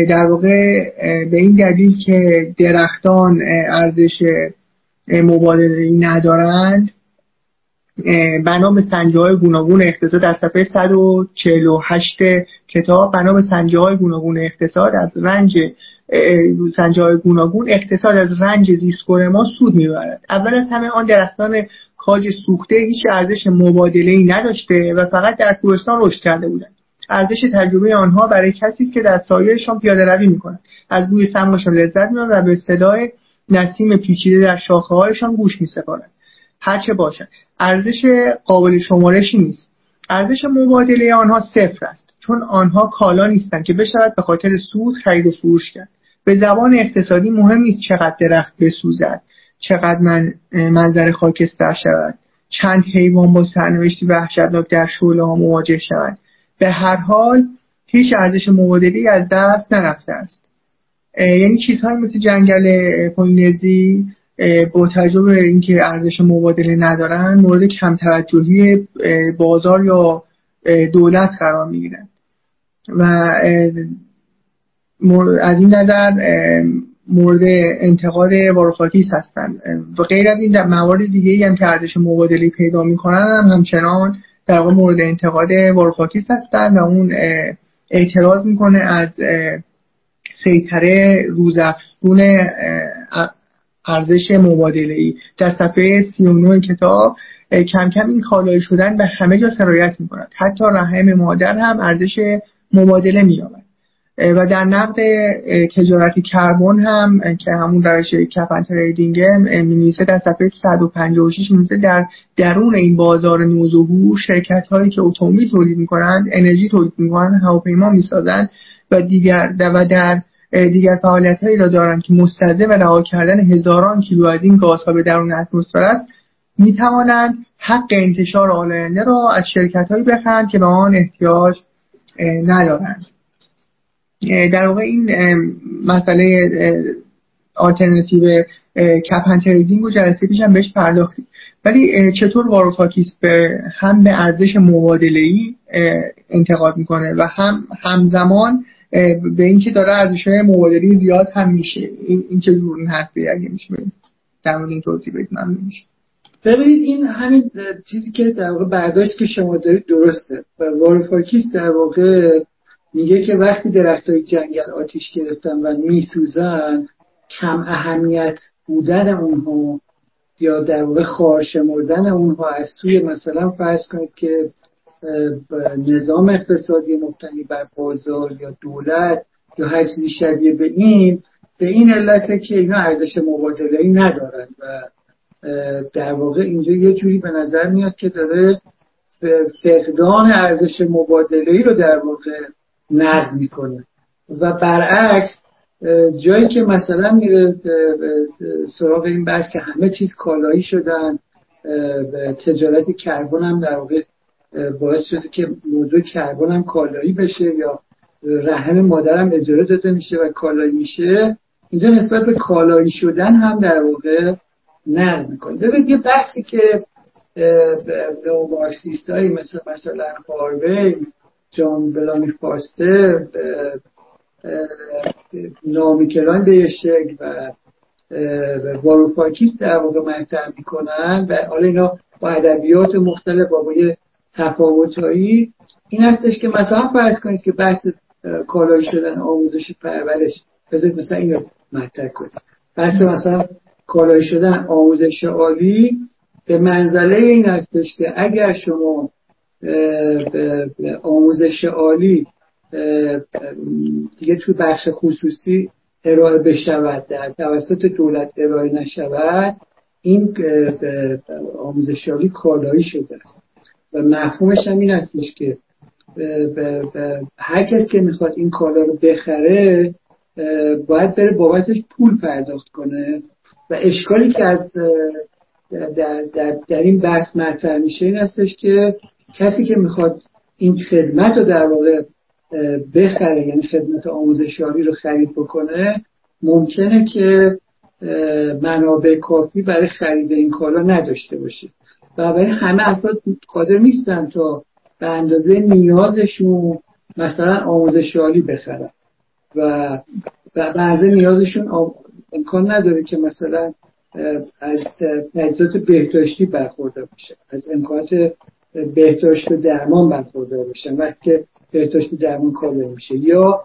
در واقع به این دلیل که درختان ارزش مبادله ندارند بنا به سنجه های گوناگون اقتصاد در صفحه 148 کتاب بنا به سنجه های گوناگون اقتصاد از رنج سنجه گوناگون اقتصاد از رنج زیستگاه ما سود می‌برد. اول از همه آن درختان کاج سوخته هیچ ارزش مبادله ای نداشته و فقط در کوهستان رشد کرده بودند. ارزش تجربه آنها برای کسی که در سایهشان پیاده روی می‌کند. از بوی سمشان لذت می‌برد و به صدای نسیم پیچیده در شاخه هایشان گوش میسپارند هرچه باشد ارزش قابل شمارشی نیست. ارزش مبادله آنها صفر است چون آنها کالا نیستند که بشود به خاطر سود خرید و فروش کرد. به زبان اقتصادی مهم نیست چقدر درخت بسوزد چقدر من منظر خاکستر شود. چند حیوان با سرنوشتی وحشتناک در شعله ها مواجه شود. به هر حال هیچ ارزش مبادله از دست نرفته است. یعنی چیزهایی مثل جنگل پولینزی با توجه به اینکه ارزش مبادله ندارن مورد کم توجهی بازار یا دولت قرار می‌گیرن. و از این نظر مورد انتقاد واروفاکیس هستن. و غیر از این در موارد دیگه هم که ارزش مبادله پیدا می‌کنن هم همچنان در واقع مورد انتقاد واروفاکیس هستن و اون اعتراض می‌کنه از سیطره روزافزون ارزش مبادله ای در صفحه 39 کتاب کم کم این کالایی شدن به همه جا سرایت می کند حتی رحم مادر هم ارزش مبادله می و در نقد تجارت کربن هم که همون روش کپن تریدینگ می در صفحه 156 می در درون این بازار نوظهور شرکت هایی که اتومبیل تولید می کنند انرژی تولید می کنند هواپیما می سازند و دیگر و در دیگر فعالیت هایی را دارند که مستلزم رها کردن هزاران کیلو از این گازها به درون اتمسفر است. می توانند حق انتشار آلاینده را از شرکت هایی بخرند که به آن احتیاج ندارند. در واقع این مسئله آلترنتیو کپن تریدینگ و جلسه پیش هم بهش پرداختیم. ولی چطور واروفاکیس به هم به ارزش مبادله ای انتقاد می‌کنه و هم همزمان به اینکه داره ارزش مبادله زیاد هم میشه. این, این چه جور این حرفی اگه میشه در مورد این توضیح بدید ممنون میشه ببینید این همین چیزی که در واقع برداشت که شما دارید درسته. و واروفاکیس در واقع میگه که وقتی درخت های جنگل آتیش گرفتن و میسوزن کم اهمیت بودن اونها یا در واقع خار شمردن اونها از سوی مثلا فرض کنید که نظام اقتصادی مبتنی بر بازار یا دولت یا هر چیزی شبیه به این به این علته که اینا ارزش مبادله ای ندارن و در واقع اینجا یه جوری به نظر میاد که داره فقدان ارزش مبادله ای رو در واقع نقد می‌کنه. و برعکس جایی که مثلا میره سراغ این بحث که همه چیز کالایی شدن تجارت کربن هم در واقع باعث شده که موضوع کربن هم کالایی بشه یا رحم مادرم اجاره داده میشه و کالایی میشه اینجا نسبت به کالایی شدن هم در واقع نقد می‌کنه. ببینید یه بحثی که هایی مثل مثلا هاروی جان بلانی پاستر نامیکلان به شکل و واروپاکیس در واقع مطرح می‌کنن و حالا اینا با ادبیات مختلف با یه تفاوتایی این هستش که مثلا فرض کنید که بحث کالایی شدن آموزش پرورش بذارید مثلا اینو مطرح کنید بحث مثلا کالایی شدن آموزش عالی به منزله این هستش که اگر شما آموزش عالی دیگه توی بخش خصوصی ارائه بشود. در توسط دولت ارائه نشود این آموزشیابی کالایی شده است. و مفهومش هم این هستش که هر کس که می‌خواد این کالا رو بخره باید بره بابتش پول پرداخت کنه. و اشکالی که از در, در, در این بحث مطرح میشه این هستش که کسی که می‌خواد این خدمت رو در واقع بخره یعنی خدمت آموزشیابی رو خرید بکنه ممکنه که منابع کافی برای خرید این کالا نداشته باشه. و برای همه افراد قادر نیستن تا به اندازه نیازشون مثلا آموزشیابی بخرن. و اندازه نیازشون امکان نداره که مثلا از تجهیزات بهداشتی برخوردار بشه از امکانات بهداشت درمان برخوردار بشن. وقتی که بهداشت درمان کامل میشه. یا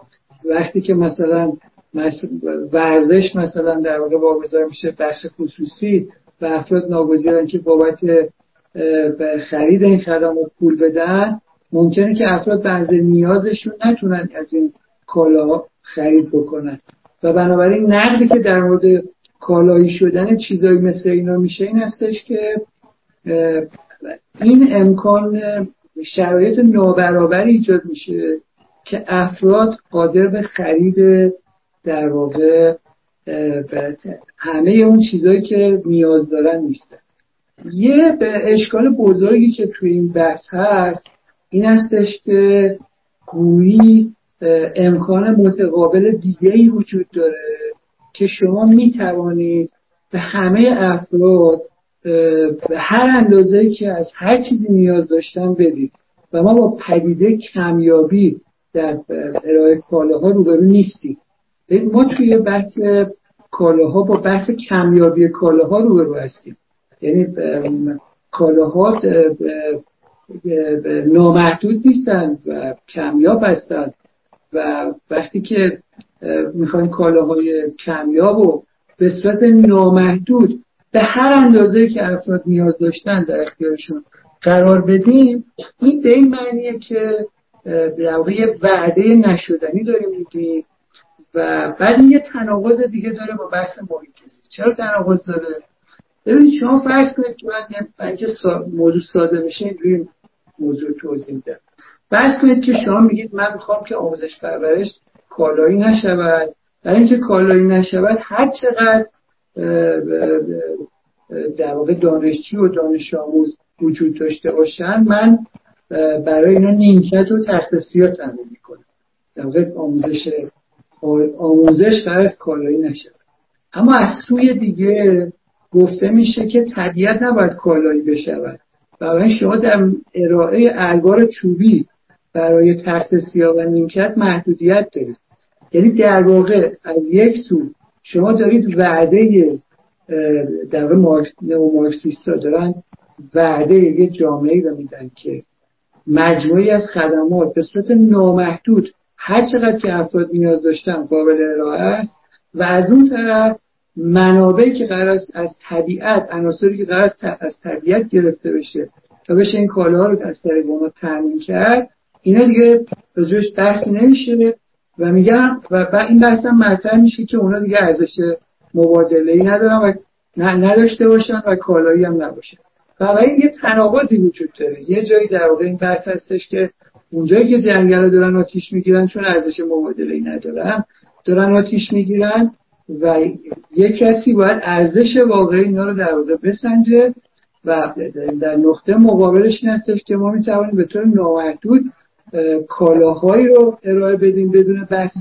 وقتی که مثلا ورزش مثلا در واقع واگذار میشه بخش خصوصی و افراد ناگزیرن که بابت خرید این خدمات پول بدن ممکنه که افراد بعضی نیازشون نتونن از این کالا خرید بکنن. و بنابراین نقدی که در مورد کالایی شدن چیزایی مثل اینا میشه این هستش که این امکان شرایط نابرابری ایجاد میشه که افراد قادر به خرید در واقع همه اون چیزهایی که نیاز دارن نیستن. یه به اشکال بزرگی که توی این بحث هست این هستش که گویی امکان متقابل دیگه ای وجود داره که شما می توانید به همه افراد به هر اندازه که از هر چیزی نیاز داشتن بدید. و ما با پدیده کمیابی در ارائه کالاها روبرو نیستیم. ما توی بحث کالاها با بحث کمیابی کالاها روبرو هستیم. یعنی کالاها نامحدود نیستن و کمیاب هستن. و وقتی که می‌خوایم کالاهای کمیاب و به صورت نامحدود به هر اندازه که افراد نیاز داشتن در اختیارشون قرار بدیم این به این معنیه که در واقع یه وعده نشدنی داریم میگیم و بعد یه تناقض دیگه داره با بحث محیط چرا تناقض داره؟ ببینید شما فرض کنید که من موضوع ساده میشه اینجوری موضوع توضیح میدم. فرض کنید که شما میگید من می‌خوام که آموزش پرورش کالایی نشود. برای اینکه کالایی نشود هر چقدر در واقع دانشجو و دانش آموز وجود داشته باشن من برای اینا نیمکت و تخت سیاه تمرین می‌کنم. در واقع آموزش آموزش قرار کالایی نشود. اما از سوی دیگه گفته میشه که طبیعت نباید کالایی بشود. و شما در ارائه الگار چوبی برای تخت سیاه و نیمکت محدودیت دارید. یعنی در واقع از یک سو شما دارید وعده در واقع مارکسیستا دارن وعده یه جامعه رو میدن که مجموعی از خدمات به صورت نامحدود هر چقدر که افراد نیاز داشتن قابل ارائه است و از اون طرف منابعی که قرار است از طبیعت عناصری که قرار است از طبیعت گرفته بشه تا بشه این کالاها رو از طریق اونا تامین کرد اینا دیگه راجعش بحث نمیشه. و میگن و این بحث مطرح میشه که اونا دیگه ارزش مبادله ای ندارن و نداشته باشن و کالایی هم نباشه. و برای یه تناقضی وجود داره. یه جایی در واقع این بحث هستش که اونجایی که جنگل دارن آتیش می‌گیرن چون ارزش مبادله ای ندارن دارن آتیش می‌گیرن و یه کسی باید ارزش واقعی اینا رو در واقع بسنجه و در نقطه مقابلش این هستش که ما می‌توانیم به طور نامحدود کالاهایی رو ارائه بدیم بدون بحث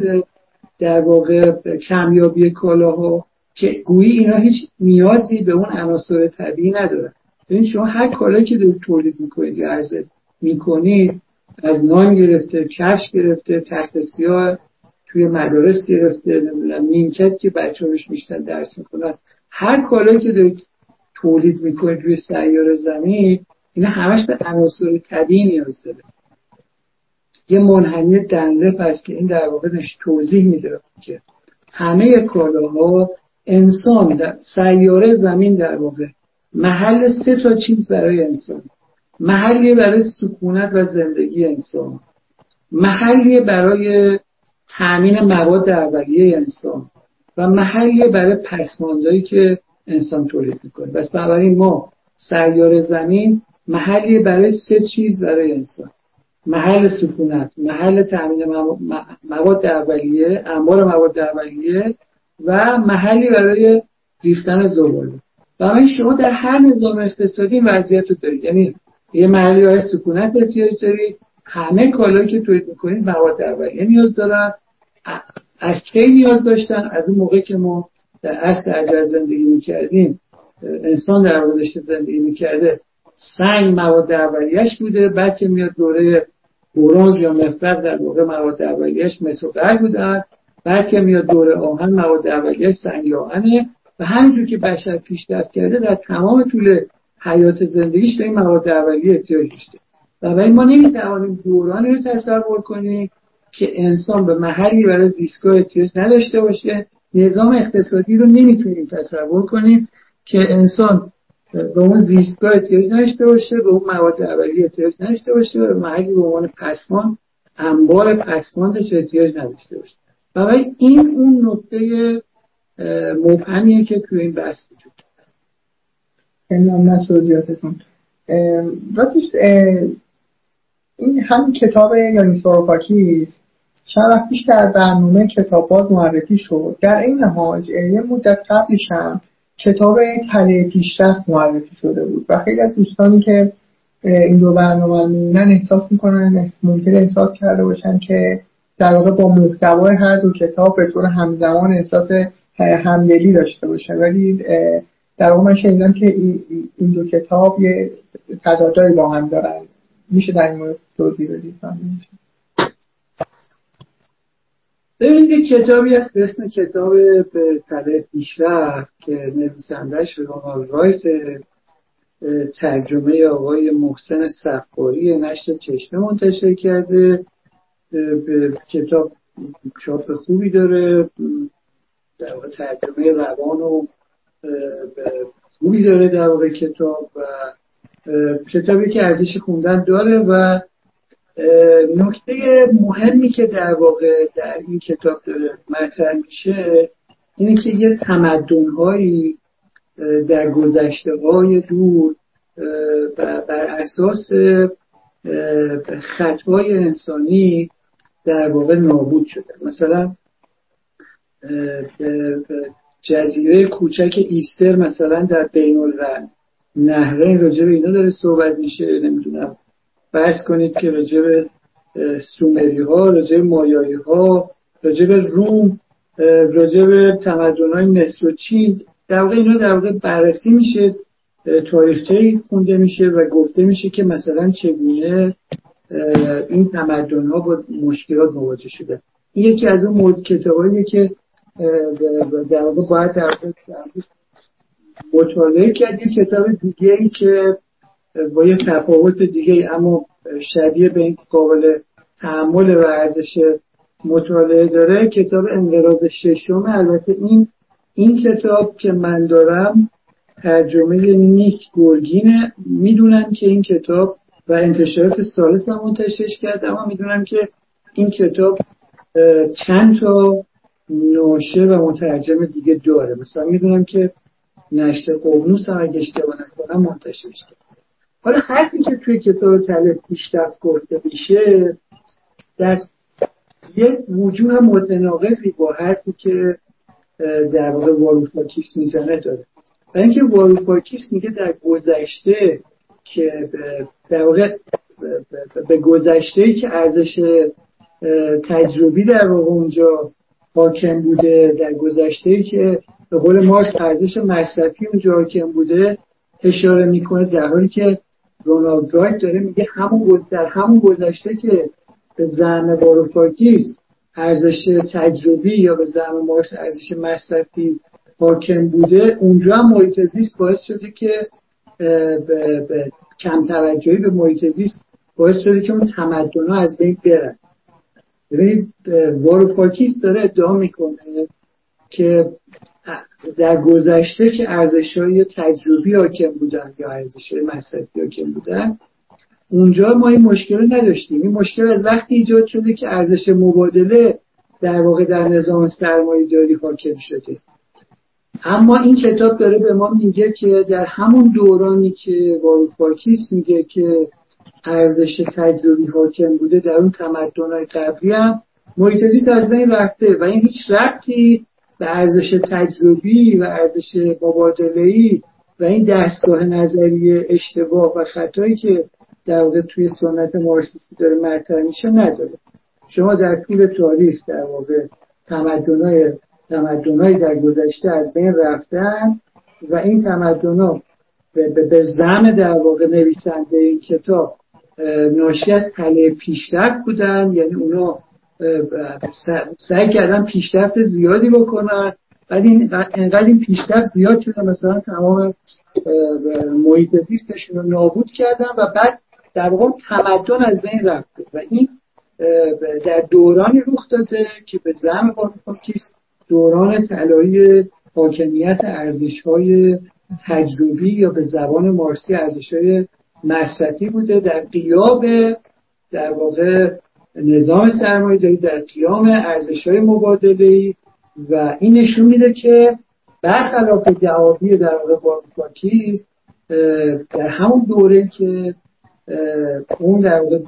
در واقع کمیابی کالاها که گویی اینا هیچ نیازی به اون عناصر طبیعی ندارن. ببین شما هر کالایی که دارید تولید می‌کنید یا عرضه می‌کنید از نان گرفته کفش گرفته تخت سیاه توی مدارس گرفته نمی‌دونم نیمکت که بچه هاش میشتن درس می‌کنن هر کالایی که دارید تولید می‌کنید روی سیار زمین اینا همش به عناصر طبیعی نیاز داره. یه منحنی دنده هست که این در واقع توضیح میده که همه کالاها انسان در سیاره زمین در واقع محل سه تا چیز برای انسان. محلی برای سکونت و زندگی انسان. محلی برای تامین مواد اولیه انسان. و محلی برای پسماندهایی که انسان تولید می‌کنه. بس بنابراین ما سیار زمین محلی برای سه چیز برای انسان. محل سکونت محل تامین مواد اولیه انبار مواد اولیه و محلی برای ریختن زباله. و شما در هر نظام اقتصادی وضعیت رو دارید. یعنی یه محلی برای سکونت احتیاج دارید. همه کالایی که تولید می‌کنید مواد اولیه نیاز دارن. از کی نیاز داشتن؟ از اون موقع که ما در اصل زندگی می‌کردیم انسان در داشته زندگی می‌کرده سنگ مواد اولیش بوده. بعد که میاد دوره برونز یا مفرق در واقع مواد اولیش مسوقر بودن بعد که میاد دوره آهن مواد اولیش سنگ آهنه. و همینجور که بشر پیشرفت کرده در تمام طول حیات زندگیش به این مواد اولیه احتیاج داشته. و ما نمی‌توانیم دورانی رو تصور کنیم که انسان به محلی برای زیستگاه احتیاج نداشته باشه. نظام اقتصادی رو نمی‌تونیم تصور کنیم که انسان به اون زیستگاه احتیاج نداشته باشه به اون مواد اولیه احتیاج نداشته باشه و محلی به عنوان پسمان انبار پسماندش احتیاج نداشته باشه. و این اون نقطه مبهمیه که توی این بحث وجود خیلی ممنون توضیحاتتون. راستش این هم کتاب یانی سوروپاکیز چند وقت پیش در برنامه کتاب باز معرفی شد. در این حال یه مدت قبلش هم کتاب تله پیشرفت معرفی شده بود و خیلی از دوستانی که این دو برنامه می‌بینن احساس می‌کنن ممکن احساس کرده باشن که در واقع با محتوای هر دو کتاب به طور همزمان احساس همدلی داشته باشه. ولی در واقع من شنیدم که این دو کتاب یه تضادایی با هم دارن. میشه در این مورد توضیح بدید؟ ببینید کتابی هست به اسم کتاب به طرح پیشرفت که نویسندهش رونالد رایت ترجمه آقای محسن صفاری نشر چشمه منتشر کرده. به کتاب چاپ خوبی داره. در واقع ترجمه روان و خوبی داره در واقع کتاب و کتابی که ارزش خوندن داره و نکته مهمی که در واقع در این کتاب مطرح میشه اینه که یه تمدنهایی در گذشته های دور بر اساس خطای انسانی در واقع نابود شده. مثلا جزیره کوچک ایستر مثلا در بین نهرین راجع به اینا داره صحبت میشه نمی‌دونم. فرض کنید که راجع به سومری ها راجع مایایی ها راجع روم راجع به تمدن های مصر و چین در واقع اینا در واقع بررسی میشه تاریخچه خونده میشه و گفته میشه که مثلا چگونه این تمدن ها با مشکلات مواجه شده. یکی از اون مورد کتاباییه که در واقع باید در مطالعه کرد. یه کتاب دیگه ای که با یه تفاوت دیگه اما شبیه به این قابل تحمل و ارزش مطالعه داره کتاب انقراض ششم البته این این کتاب که من دارم ترجمه نیک گرگینه. می‌دونم که این کتاب و انتشارات سالس هم منتشرش کرد اما می‌دونم که این کتاب چند تا ناشر و مترجم دیگه داره. مثلا می‌دونم که نشر قبنوس هم اگه اشتباه نکنم منتشرش کرد. حالا حرفی که توی کتاب طلب پیشرفت گفته میشه در یک وجوه متناقضی با حرفی که در واقع واروفاکیس می‌زنه داره. و اینکه واروفاکیس میگه در گذشته که در واقع به گذشته که ارزش تجربی در واقع اونجا حاکم بوده در گذشته که به قول مارکس ارزش مصرفی اونجا حاکم بوده اشاره می‌کنه در حالی که رونالد رایت داره میگه همون در همون گذشته که به زعم واروفاکیس ارزش تجربی یا به زعم مارکس ارزش مصرفی حاکم بوده اونجا هم محیط زیست باعث شده که به, به کم توجهی به محیط زیست باعث شده که اون تمدن ها از بین برن. ببینید واروفاکیس داره ادعا می‌کنه که در گذشته که ارزش های تجربی حاکم بودن یا ارزش های مصرفی حاکم بودن اونجا ما این مشکل رو نداشتیم. این مشکل از وقتی ایجاد شده که ارزش مبادله در واقع در نظام سرمایه داری حاکم شده. اما این کتاب داره به ما میگه که در همون دورانی که واروپاکیس میگه که ارزش تجربی حاکم بوده در اون تمدنهای قبلی هم محیط از بین رفته و این هیچ ربطی به ارزش تجربی و ارزش مبادله‌ای و این دستگاه نظری اشتباه و خطایی که در واقع توی سنت مارکسیستی داره مطرح میشه نداره. شما در طول تاریخ در واقع تمدنهای تمدنهایی در گذشته از بین رفتن و این تمدنها به, به زم در واقع نویسنده این کتاب ناشی از تله پیشرفت بودن. یعنی اونا سعی کردن پیشرفت زیادی بکنن. ولی انقدر این پیشرفت زیاد شده مثلا تمام محیط زیستشون رو نابود کردن و بعد در واقع تمدن از بین رفته. و این در دورانی رخ داده که به زم کیست دوران طلایی حاکمیت ارزش های تجربی یا به زبان مارسی ارزش های مصرفی بوده. در قیاب در واقع نظام سرمایه داری در قیام ارزش های مبادله و این نشون میده که برخلاف دعاوی در واقع باروکاکیز در همون دوره که اون در واقع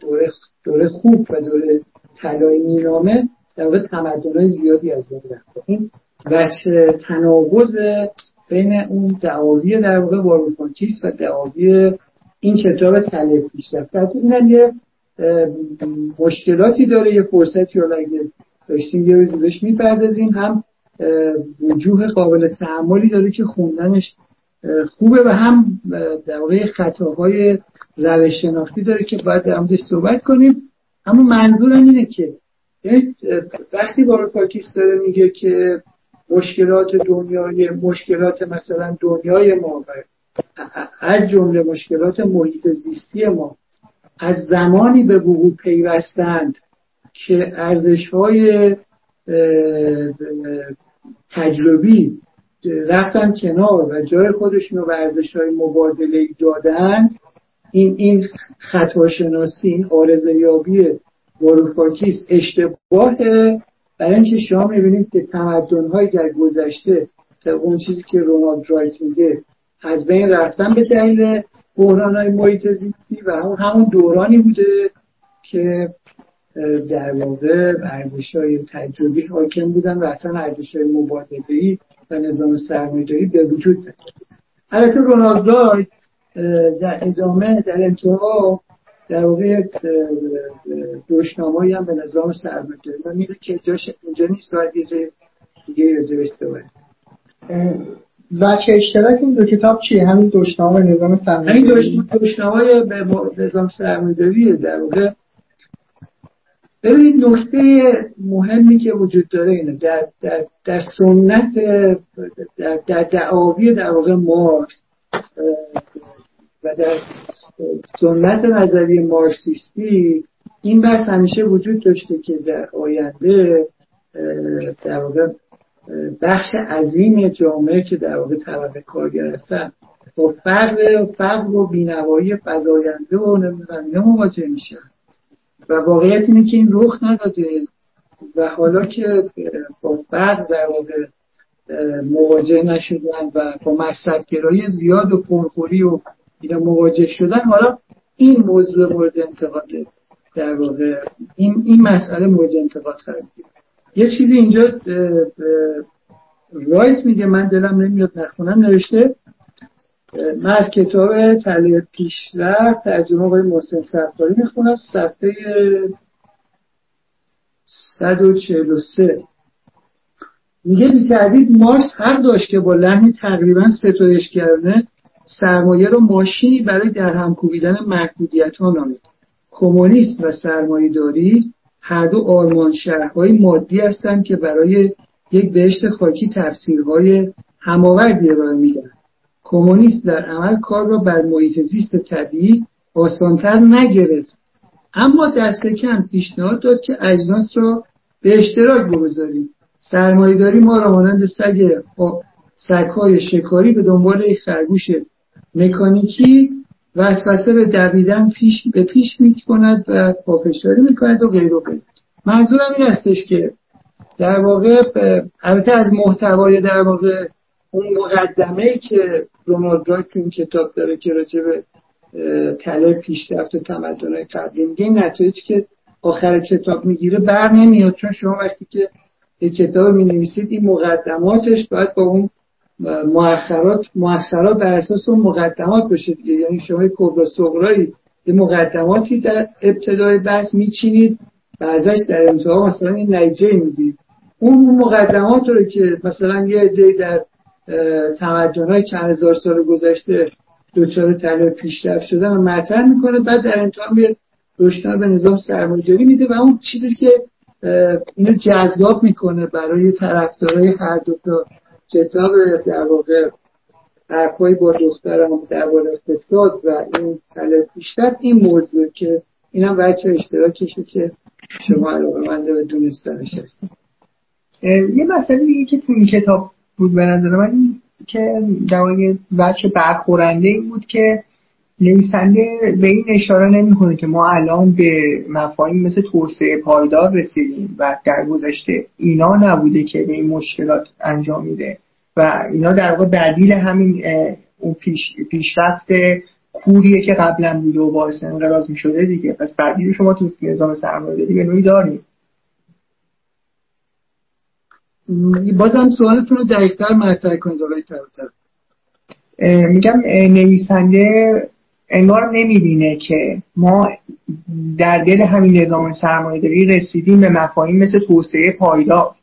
دوره, دوره خوب و دوره طلایی مینامه در واقع تمدن زیادی از بین رفته. این وجه تناقض بین اون دعاوی در واقع واروفانکیس و دعاوی این کتاب تله پیشرفت. این یه مشکلاتی داره یه فرصتی رو اگه داشتیم یه روزی بهش می‌پردازیم. هم وجوه قابل تحملی داره که خوندنش خوبه و هم در واقع خطاهای روش شناختی داره که باید در موردش صحبت کنیم. اما منظورم اینه که یعنی وقتی باروپاکیس داره میگه که مشکلات دنیای مشکلات مثلا دنیای ما از جمله مشکلات محیط زیستی ما از زمانی به وقوع پیوستند که ارزش های تجربی رفتن کنار و جای خودشون رو به ارزش های مبادله دادند این این خطاشناسی این آرزه یابی واروفاکیس اشتباهه برای اینکه شما می‌بینید که تمدن های در گذشته اون چیزی که رونالد رایت میگه از بین رفتن به دلیل بحران های محیط زیستی و همون, همون دورانی بوده که در واقع ارزش های تجربی حاکم بودن و اصلا ارزش های مبادلهی و نظام سرمایه‌داری به وجود داد البته رونالد در ادامه در انتها در واقع دوشنامایی هم به نظام سرمایه‌داری. و میده که جاش اینجا نیست باید یه جای دیگه صحبت وچه اشتراک این دو کتاب چیه؟ همین دوشنامه نظام سرمایه‌داری. همین دوشنامه به نظام سرمایه‌داری در واقع. ببینید نکته مهمی که وجود داره اینه. در, در, در سنت در, در دعاوی در واقع مارکس و در سنت نظری مارکسیستی این بحث همیشه وجود داشته که در آینده در واقع بخش عظیم جامعه که در واقع طبقه کارگر هستن با فرق فقر و بینوایی فضاینده و نمی‌دونم مواجه میشن. و واقعیت اینه که این رخ نداده و حالا که با فرق در واقع مواجه نشدن و با مصرفگرایی زیاد و پرخوری و اینا مواجه شدن حالا این موضوع مورد انتقاد در واقع این, این مسئله مورد انتقاد قرار یه چیزی اینجا رایت میگه من دلم نمیاد نخونم نوشته من از کتاب تعلیق پیشرفت ترجمه آقای محسن سفاری می‌خونم صفحه 143 میگه بی تردید مارس حق داشت که با لحنی تقریبا ستایشگرانه سرمایه رو ماشینی برای در هم کوبیدن محدودیت ها نامید. کمونیسم و سرمایه داری هر دو آرمان شهرهای مادی هستند که برای یک بهشت خاکی تفسیرهای هماوردی ارائه میدن کمونیست در عمل کار را بر محیط زیست طبیعی آسانتر نگرفت اما دست کم پیشنهاد داد که اجناس را به اشتراک بگذاریم. سرمایهداری ما را مانند سگ سگهای شکاری به دنبال یک خرگوش مکانیکی وسوسه به دویدن پیش به پیش می کند و پافشاری می کند و غیر و غیر. منظورم این هستش که در واقع البته از محتوای در واقع اون مقدمه که رونالد تو این کتاب داره که راجع به تله پیشرفت و تمدن قبلی میگه این نتایجی که آخر کتاب می‌گیره بر نمیاد چون شما وقتی که کتاب می نویسید این مقدماتش باید با اون مؤخرات مؤخرات بر اساس اون مقدمات دیگه. یعنی شما کبرا صغرایی یه مقدماتی در ابتدای بحث میچینید و در انتها مثلا این نتیجه میگید اون مقدمات رو که مثلا یه عده در های چند هزار سال گذشته دچار طلب پیشرفت شدن و مطرح می‌کنه. بعد در انتها میاد روشنا به نظام سرمایه‌داری میده و اون چیزی که اینو جذاب می‌کنه برای طرفدارای هر دو تا کتاب در واقع حرفای با دخترم درباره اقتصاد و این پیشرفت این موضوع که اینم بچه اشتراکشه که شما علاقه منده به دونستانش هستید یه مسئله دیگه که تو این کتاب بود به نظر من که در واقع برخورنده این بود که نویسنده به این اشاره نمی‌کنه که ما الان به مفاهیم مثل توسعه پایدار رسیدیم و در گذشته اینا نبوده که به این مشکلات انجام میده. و اینا در واقع بدیل همین اون پیش، پیشرفت کوریه که قبلا بوده و باعث انقراض می شده دیگه. پس بدیل شما تو نظام سرمایه داری به نوعی داریم. بازم سوالتون رو دقیقتر مطرح کنید میگم نویسنده انگار نمی‌بینه که ما در دل همین نظام سرمایه داری رسیدیم به مفاهیم مثل توسعه پایدار.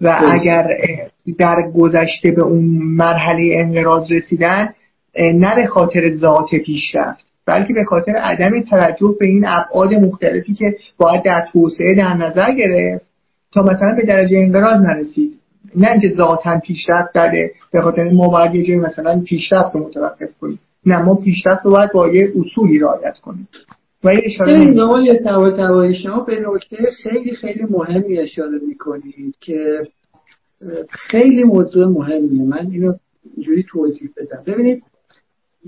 و اگر در گذشته به اون مرحله انقراض رسیدن نه به خاطر ذات پیشرفت بلکه به خاطر عدم توجه به این ابعاد مختلفی که باید در توسعه در نظر گرفت تا مثلا به درجه انقراض نرسید. نه اینکه ذاتا پیشرفت داره به خاطر ما باید یه جایی مثلا پیشرفت رو متوقف کنیم. نه ما پیشرفت رو باید با یه اصولی رعایت کنیم. و یه اشاره شما به نکته خیلی خیلی مهمی اشاره می‌کنید که خیلی موضوع مهمیه. من اینو اینجوری توضیح بدم. ببینید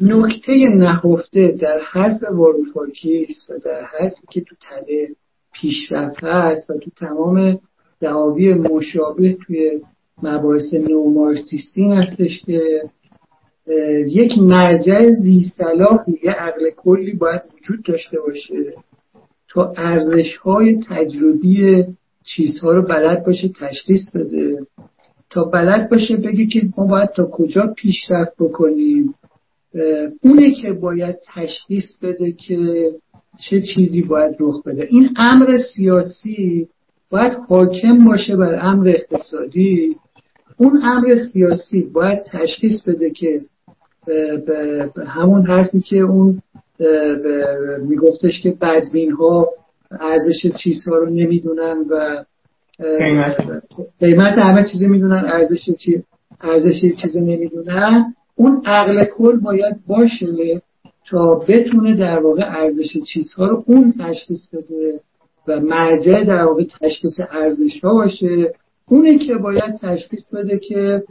نکته نهفته در حرف واروفاکیس و در حرفی که تو تله پیشرفت هست و تو تمام دعاوی مشابه توی مباحث نومارسیستین هستش که یک مرجع زیستلاحی یه عقل کلی باید وجود داشته باشه تا ارزش های تجربی چیزها رو بلد باشه تشخیص بده. تا بلد باشه بگه که ما باید تا کجا پیشرفت بکنیم. اونه که باید تشخیص بده که چه چیزی باید رخ بده. این امر سیاسی باید حاکم باشه بر امر اقتصادی. اون امر سیاسی باید تشخیص بده که به همون حرفی که اون میگفتش که بدبین ها ارزش چیزها رو نمی‌دونن و قیمت. همه چیزی می‌دونن ارزش چی ارزش چیزی نمی‌دونن. اون عقل کل باید باشه تا بتونه در واقع ارزش چیزها رو اون تشخیص بده و مرجع در واقع تشخیص ارزش ها باشه. اونه که باید تشخیص بده که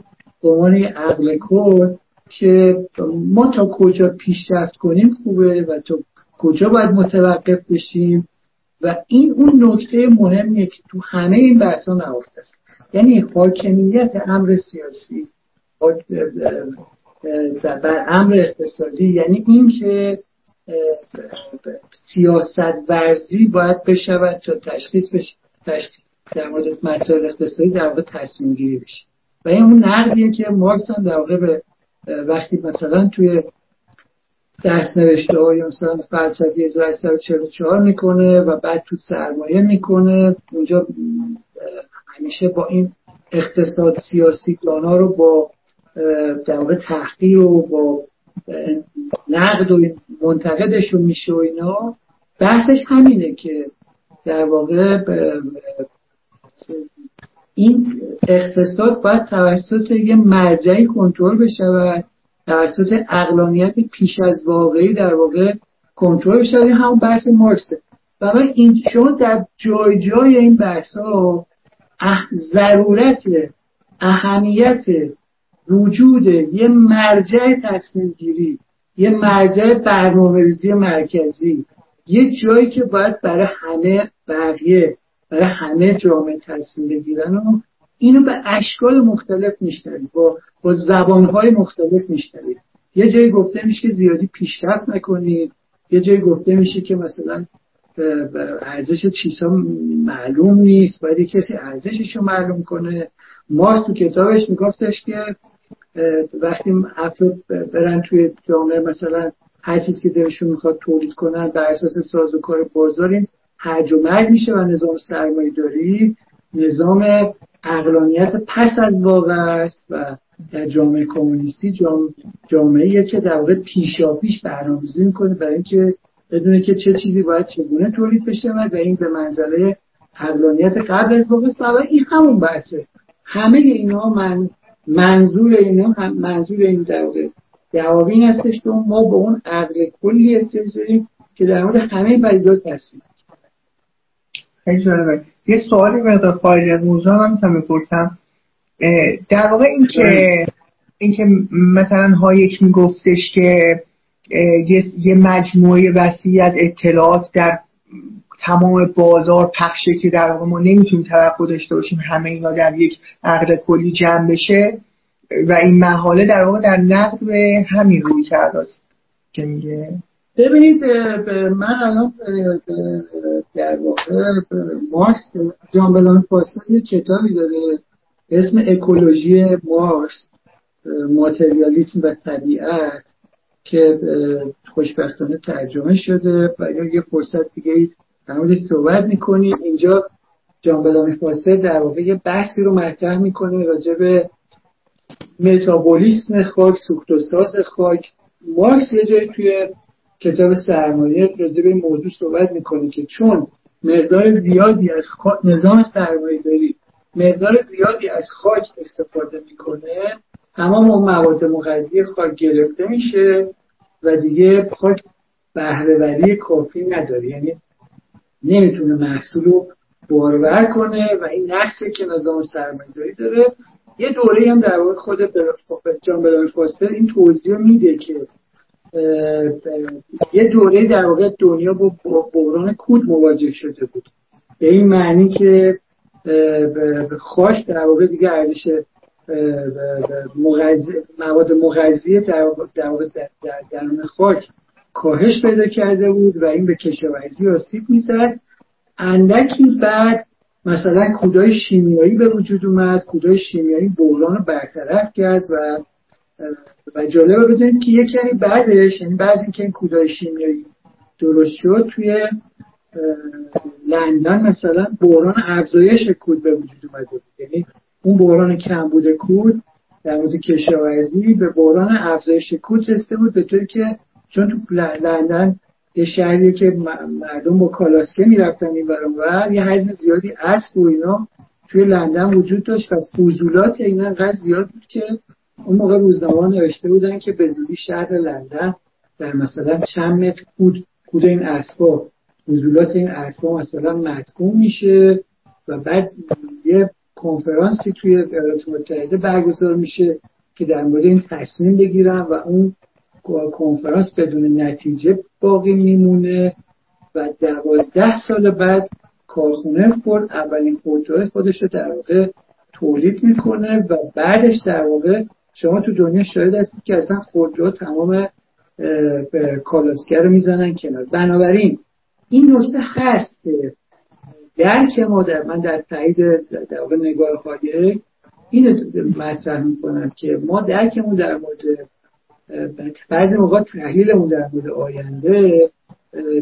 به عنوان عقل کل که ما تا کجا پیشرفت کنیم خوبه و تا کجا باید متوقف بشیم و این اون نکته مهمیه که تو همه این بحثا نهفته است. یعنی حاکمیت امر سیاسی بر امر اقتصادی یعنی اینکه سیاست ورزی باید بشود تا تشخیص بشه در مورد مسائل اقتصادی در واقع تصمیم گیری بشه. و این اون نقدیه که مارکس هم در واقع به وقتی مثلا توی دست نوشته های مثلا فلسفه 1844 می‌کنه و بعد تو سرمایه می‌کنه اونجا همیشه با این اقتصاد سیاسی ها رو با در واقع تحقیر و با نقد و منتقدشون میشه و اینا بحثش همینه که در واقع این اقتصاد باید توسط یه مرجعی کنترل بشه توسط اقلانیت پیش از واقعی در واقع کنترل بشه. همون بحث مارکسه. و این شما در جای جای این بحث ها ضرورت اهمیت وجود یه مرجع تصمیم گیری یه مرجع برنامه مرکزی یه جایی که باید برای همه بقیه برای همه جامعه تصمیم بگیرن و اینو به اشکال مختلف میشنوید با با زبانهای مختلف میشنوید یه جایی گفته میشه که زیادی پیشرفت نکنید. یه جایی گفته میشه که مثلا ارزش چیزها معلوم نیست. باید کسی ارزشش رو معلوم کنه. ماست تو کتابش میگفتش که وقتی افراد برن توی جامعه مثلا هر چیزی که دلشون می‌خواد تولید کنن بر اساس ساز و کار بازار این هرج و مرج میشه و نظام سرمایه داری نظام اقلانیت پس از واقع است و در جامعه کمونیستی جامعه که در واقع پیشاپیش برنامه‌ریزی می‌کنه برای اینکه بدونه که چه چیزی باید چگونه تولید بشه و این به منزله اقلانیت قبل از واقع است و این همون بحثه. همه اینا من منظور اینا هم منظور این در واقع دعاوین هستش که ما به اون عقل کلی احتیاج که در مورد همه پدیدات هستیم. جالبه یه سوالی مقدار خارج از موضوع هم می‌تونم بپرسم در واقع این که این که مثلا هایک میگفتش که یه, مجموعه وسیع از اطلاعات در تمام بازار پخشه که در واقع ما نمی‌تونیم توقع داشته باشیم همه اینا در یک عقل کلی جمع بشه. و این محاله در واقع در نقد به همین روی کرده که میگه. ببینید من الان در واقع مارکس جان بلان یه کتابی داره اسم اکولوژی مارکس ماتریالیسم و طبیعت که خوشبختانه ترجمه شده و یه فرصت دیگه در صحبت می‌کنیم اینجا جان بلامی فاسد در واقع یه بحثی رو مطرح می‌کنه راجع به متابولیسم خاک سوخت ساز خاک. مارکس یه جایی توی کتاب سرمایه راجع به موضوع صحبت می‌کنه که چون مقدار زیادی از نظام سرمایه داری مقدار زیادی از خاک استفاده می‌کنه تمام اون مواد مغذی خاک گرفته میشه و دیگه خاک بهرهوری کافی نداره. یعنی نمی‌تونه محصول رو بارور کنه و این نقصی که نظام سرمایه‌داری داره. یه دوره هم در واقع خود جان بلال فاستر این توضیح میده که یه دوره در واقع دنیا با بحران کود مواجه شده بود. به این معنی که خاک در واقع دیگه ارزش مواد مغذی در واقع در درون خاک کاهش پیدا کرده بود و این به کشاورزی آسیب می‌زد. اندکی بعد مثلا کودای شیمیایی به وجود اومد کودای شیمیایی بحران رو برطرف کرد و و جالبه بدونید که یک کمی بعدش یعنی بعد اینکه این کودای شیمیایی درست شد توی لندن مثلا بحران افزایش کود به وجود اومده بود. یعنی اون بحران کمبود کود در مورد کشاورزی به بحران افزایش کود رسیده بود به طوری که چون تو لندن یه شهریه که مردم با کالاسکه می‌رفتن این برانور یه حجم زیادی اسب و اینا توی لندن وجود داشت و فضولات اینا انقدر زیاد بود که اون موقع روزنامه نوشته بودن که به زودی شهر لندن در مثلا چند متر کود کود این اسبا فضولات این اسبا مثلا مدفون میشه و بعد یه کنفرانسی توی ایالات متحده برگزار میشه که در مورد این تصمیم بگیرن و اون کنفرانس بدون نتیجه باقی میمونه و دوازده سال بعد کارخونه فورد اولین خودروی خودش رو در واقع تولید می‌کنه و بعدش در واقع شما تو دنیا شاید هستید که اصلا خودرو تمام کالاسکر رو می‌زنن کنار. بنابراین این نکته هست که درک ما در من در تایید در واقع نگاه خواهی اینو مطرح می‌کنم که ما درکمون در مورد بعضی موقع تحلیلمون در مورد آینده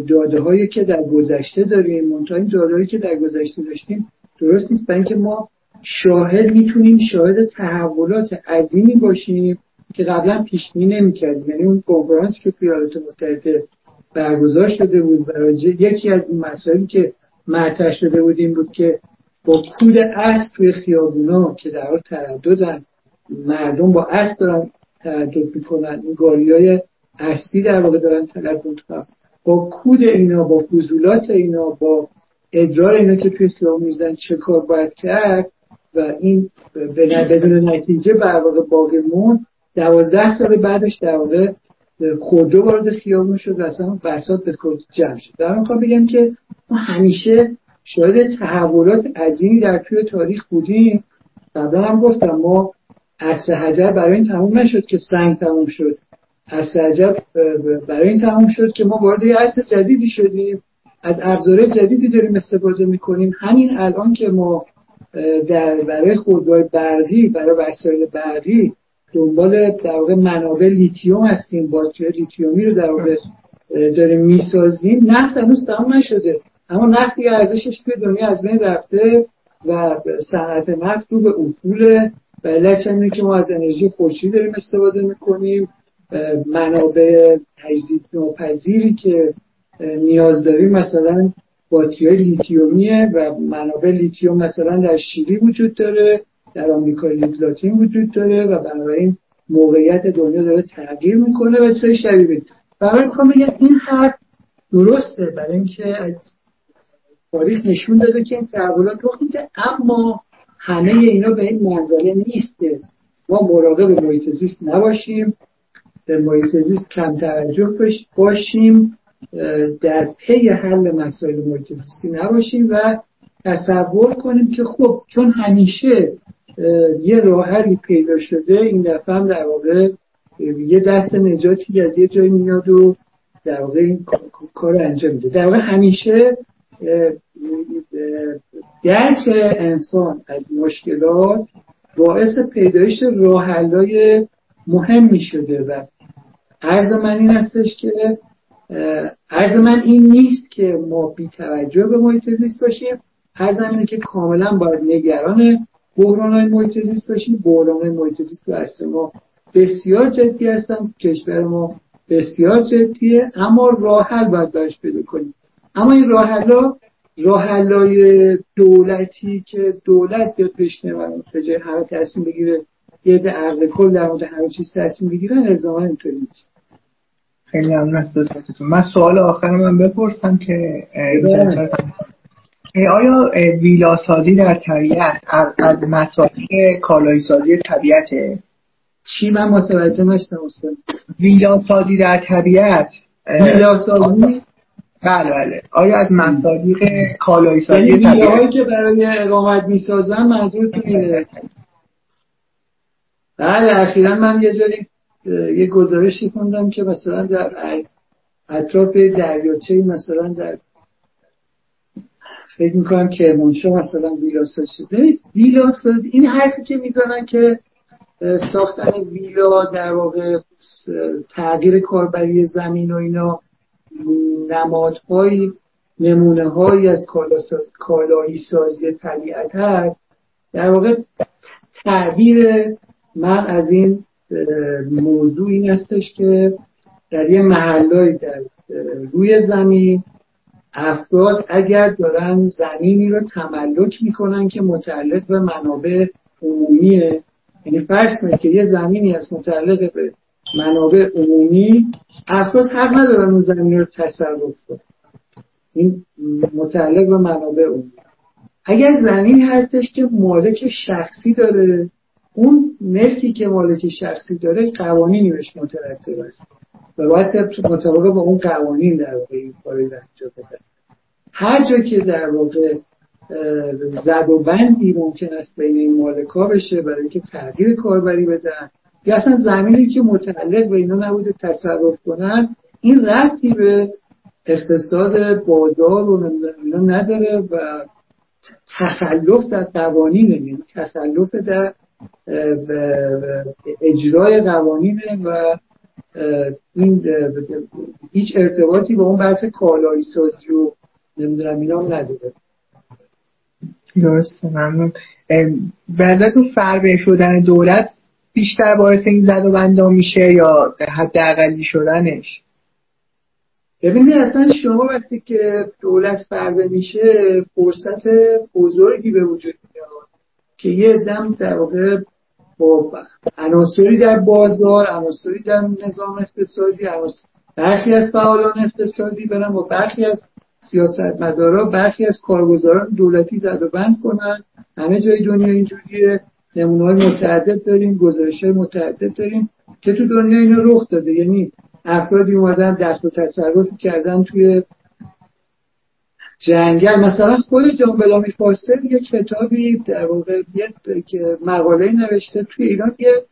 داده هایی که در گذشته داریم. منتها این داده هایی که در گذشته داشتیم درست نیست. برای اینکه ما شاهد می‌تونیم شاهد تحولات عظیمی باشیم که قبلا پیش بینی نمی‌کردیم. یعنی اون کنفرانس که توی ایالات متحده برگزار شده بود برای یکی از این مسائلی که مطرح شده بود این بود که با کود اسب توی خیابونا که در حال ترددن مردم با اسب دارن تردد می‌کنن این گاری های اصلی در واقع دارن تردد کنن با کود اینا با فضولات اینا با ادرار اینا که توی خیابون میزن چه کار باید کرد؟ و این بدون نتیجه بر واقع باقی مون دوازده سال بعدش در واقع خودرو وارد خیابون شد و اصلا بسات به کل جمع شد. در بگم که ما همیشه شاید تحولات عظیمی در توی تاریخ بودیم. قبلا هم گفتم ما عصر حجر برای این تموم نشد که سنگ تموم شد. عصر حجر برای این تموم شد که ما وارد یه عصر جدیدی شدیم. از ابزار جدیدی داریم استفاده می‌کنیم. همین الان که ما در برای خودروهای برقی برای وسایل برقی دنبال در واقع منابع لیتیوم هستیم باتری لیتیومی رو در واقع داریم می‌سازیم. نفت هنوز تمام نشده اما نفتی ارزشش توی دنیا از بین رفته و صنعت نفت رو به افول. و علت که ما از انرژی خورشید داریم استفاده می‌کنیم. منابع تجدید ناپذیری که نیاز داریم مثلا باتری لیتیومیه و منابع لیتیوم مثلا در شیلی وجود داره در آمریکا لاتین وجود داره و بنابراین موقعیت دنیا داره تغییر می‌کنه و چه شبیه برای می‌خوام بگم این حرف درسته برای اینکه از تاریخ نشون داده که این تحولات رخ میده اما همه اینا به این منزله نیسته. ما مراقب محیط زیست نباشیم به محیط زیست کم توجه باشیم. در پی حل مسائل محیط نباشیم و تصور کنیم که خب چون همیشه یه راه حلی پیدا شده این دفعه هم در واقع یه دست نجاتی از یه جایی میاد و در واقع این کار انجام میده. در واقع همیشه درک انسان از مشکلات باعث پیدایش راهحلهای مهمی شده و عرض من این هستش که عرض من این نیست که ما بی توجه به محیط زیست باشیم. عرض اینه که کاملا باید نگران بحران های محیط زیست باشیم. بحران های محیط زیست تو ما بسیار جدی هستن. کشور ما بسیار جدیه. اما راه حل باید براش پیدا کنیم. اما این راه ها راه دولتی که دولت بیاد بشنه و به جای همه تصمیم بگیره یه ده عقل کل در مورد همه چیز تصمیم بگیرن الزاما اینطوری نیست. خیلی ممنون از من سوال آخر من بپرسم که آیا ویلا سازی در طبیعت از مسائل کالایی سازی طبیعته؟ چی من متوجه نشدم استاد. ویلا سازی در طبیعت ویلا سازی بله بله. آیا از مصادیق کالایی سازی یعنی طبیعت؟ که برای اقامت می‌سازن منظور اینه؟ بله اخیرا من یه جایی یه گزارشی خوندم که مثلا در اطراف دریاچه مثلا در فکر می‌کنم که منشا مثلا ویلاساز شده ویلاساز این حرفی که می‌زنن که ساختن ویلا در واقع تغییر کاربری زمین و اینا نمادهایی نمونه هایی از کالایی سازی طبیعت هست در واقع تعبیر من از این موضوع این هستش که در یه محلای در روی زمین افراد اگر دارن زمینی رو تملک می‌کنن که متعلق به منابع عمومیه. یعنی فرض کنید که یه زمینی از متعلق به منابع عمومی افراد حق ندارن اون زمین رو تصرف کنن. این متعلق به منابع عمومی. اگر زمین هستش که مالک شخصی داره اون ملکی که مالک شخصی داره قوانینی بهش مترتب است. و باید مطابق با اون قوانین در واقع این کاری انجام بده. هر جا که در واقع زد و بندی ممکن است بین این مالکا بشه برای اینکه تغییر کاربری بدن یا اصلا زمینی که متعلق به اینا نبوده تصرف کنن این رفتی به اقتصاد بادار و اینا نداره و تخلف در قوانین یعنی تخلف در اجرای قوانین و این هیچ ارتباطی با اون بحث کالایی سازی و نمی‌دونم اینا نداره. درسته ممنون. بعد تو فربه شدن دولت بیشتر باعث این زد و بندا میشه یا حد اقلی شدنش؟ ببینید اصلا شما وقتی که دولت فربه میشه فرصت بزرگی به وجود میاد. که یه دم در واقع با عناصری در بازار عناصری در نظام اقتصادی برخی از فعالان اقتصادی برن با برخی از سیاستمدارا برخی از کارگزاران دولتی زد و بند کنن. همه جای دنیا اینجوریه. نمونه های متعدد داریم گزارش های متعدد داریم که تو دنیا اینو رخ داده. یعنی افرادی اومدن دست و تصرف کردن توی جنگل. مثلا خود جان بلامی فاستر یه کتابی در واقع یه مقاله نوشته توی ایران یه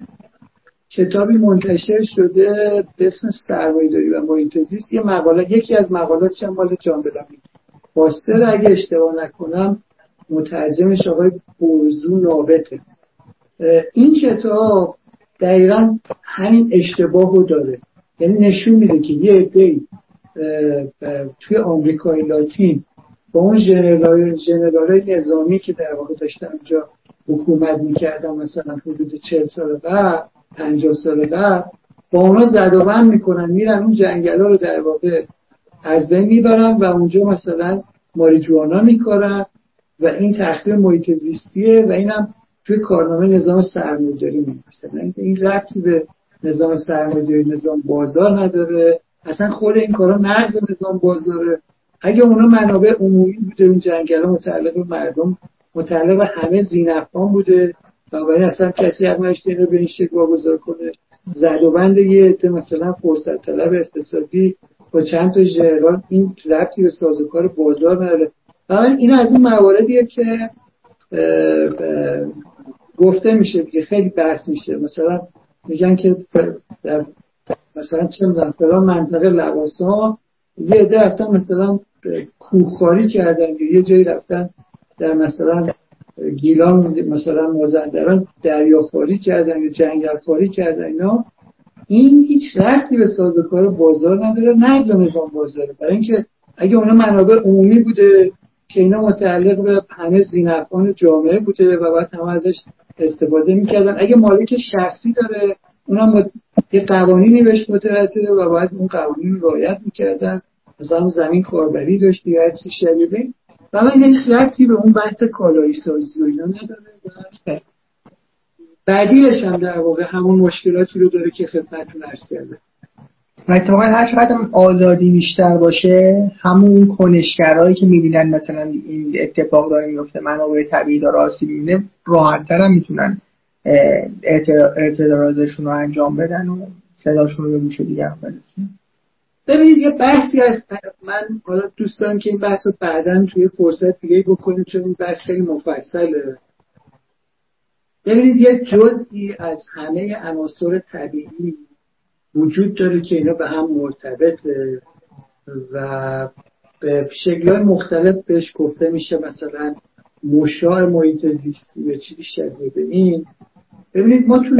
کتابی منتشر شده به اسم سرمایه‌داری و محیط یه مقاله یکی از مقالات چند مال جان بلامی فاستر اگه اشتباه نکنم مترجمش آقای برزو نابته این کتاب دقیقا همین اشتباه رو داره. یعنی نشون میده که یه عده توی آمریکای لاتین با اون جنرال نظامی که در واقع داشتن اونجا حکومت می‌کردن مثلا حدود چل سال بعد پنجاه سال بعد با اونا زد و بند می‌کنن میرن اون جنگل ها رو در واقع از بین می‌برن و اونجا مثلا ماریجوانا میکارن و این تخریب محیط زیستیه و اینم توی کارنامه نظام سرمایه‌داری می‌نویسن این ربطی به نظام سرمایه‌داری نظام بازار نداره. اصلا خود این کارا نقض نظام بازاره. اگه اونا منابع عمومی بوده اون جنگل متعلق به مردم متعلق همه زینفان بوده. و برای اصلا کسی حق نشته این رو به این شکل واگذار کنه. زد و یه مثلا فرصت طلب اقتصادی با چند تا ژنرال این ربطی به سازوکار بازار نداره. این از اون مواردیه که گفته میشه که خیلی بحث میشه. مثلا میگن که در مثلا چه می‌دونم فلان منطقه لباسا یه عده رفتن مثلا کوخاری کردن یه جایی رفتن در مثلا گیلان مثلا مازندران دریاخواری کردن یا جنگل خاری کردن اینا. این هیچ ربطی به سازوکار بازار نداره نقض نظام بازاره. برای اینکه اگه اونا منابع عمومی بوده که اینا متعلق به همه زینفان جامعه بوده و باید همه ازش استفاده می‌کردن اگه مالک شخصی داره اونم یه قوانینی بهش متوجه و باید اون قوانین رو رعایت می‌کردن. مثلا زمین کاربری داشتی یا چیز شبیه و من هیچ ربطی به اون بحث کالایی سازی و اینا نداره بعدیلش هم در واقع همون مشکلاتی رو داره که خدمتتون عرض کرده و اتفاقا هر چقدر آزادی بیشتر باشه همون کنشگرهایی که می‌بینن مثلا این اتفاق داره میفته منابع طبیعی داره آسیب می‌بینه راحتتر هم می‌تونن اعتراضشون رو انجام بدن و صداشون رو به گوش دیگر برسونن ببینید یه بحثی هست. من حالا دوست دارم که این بحث رو بعدا توی فرصت دیگه بکنیم چون این بحث خیلی مفصله. ببینید یه جزئی از همه عناصر طبیعی وجود داره که اینا به هم مرتبطه و به شکلهای مختلف بهش گفته میشه مثلا مشاع محیط زیستی یا چیزی شبیه به این. ببینید ما تو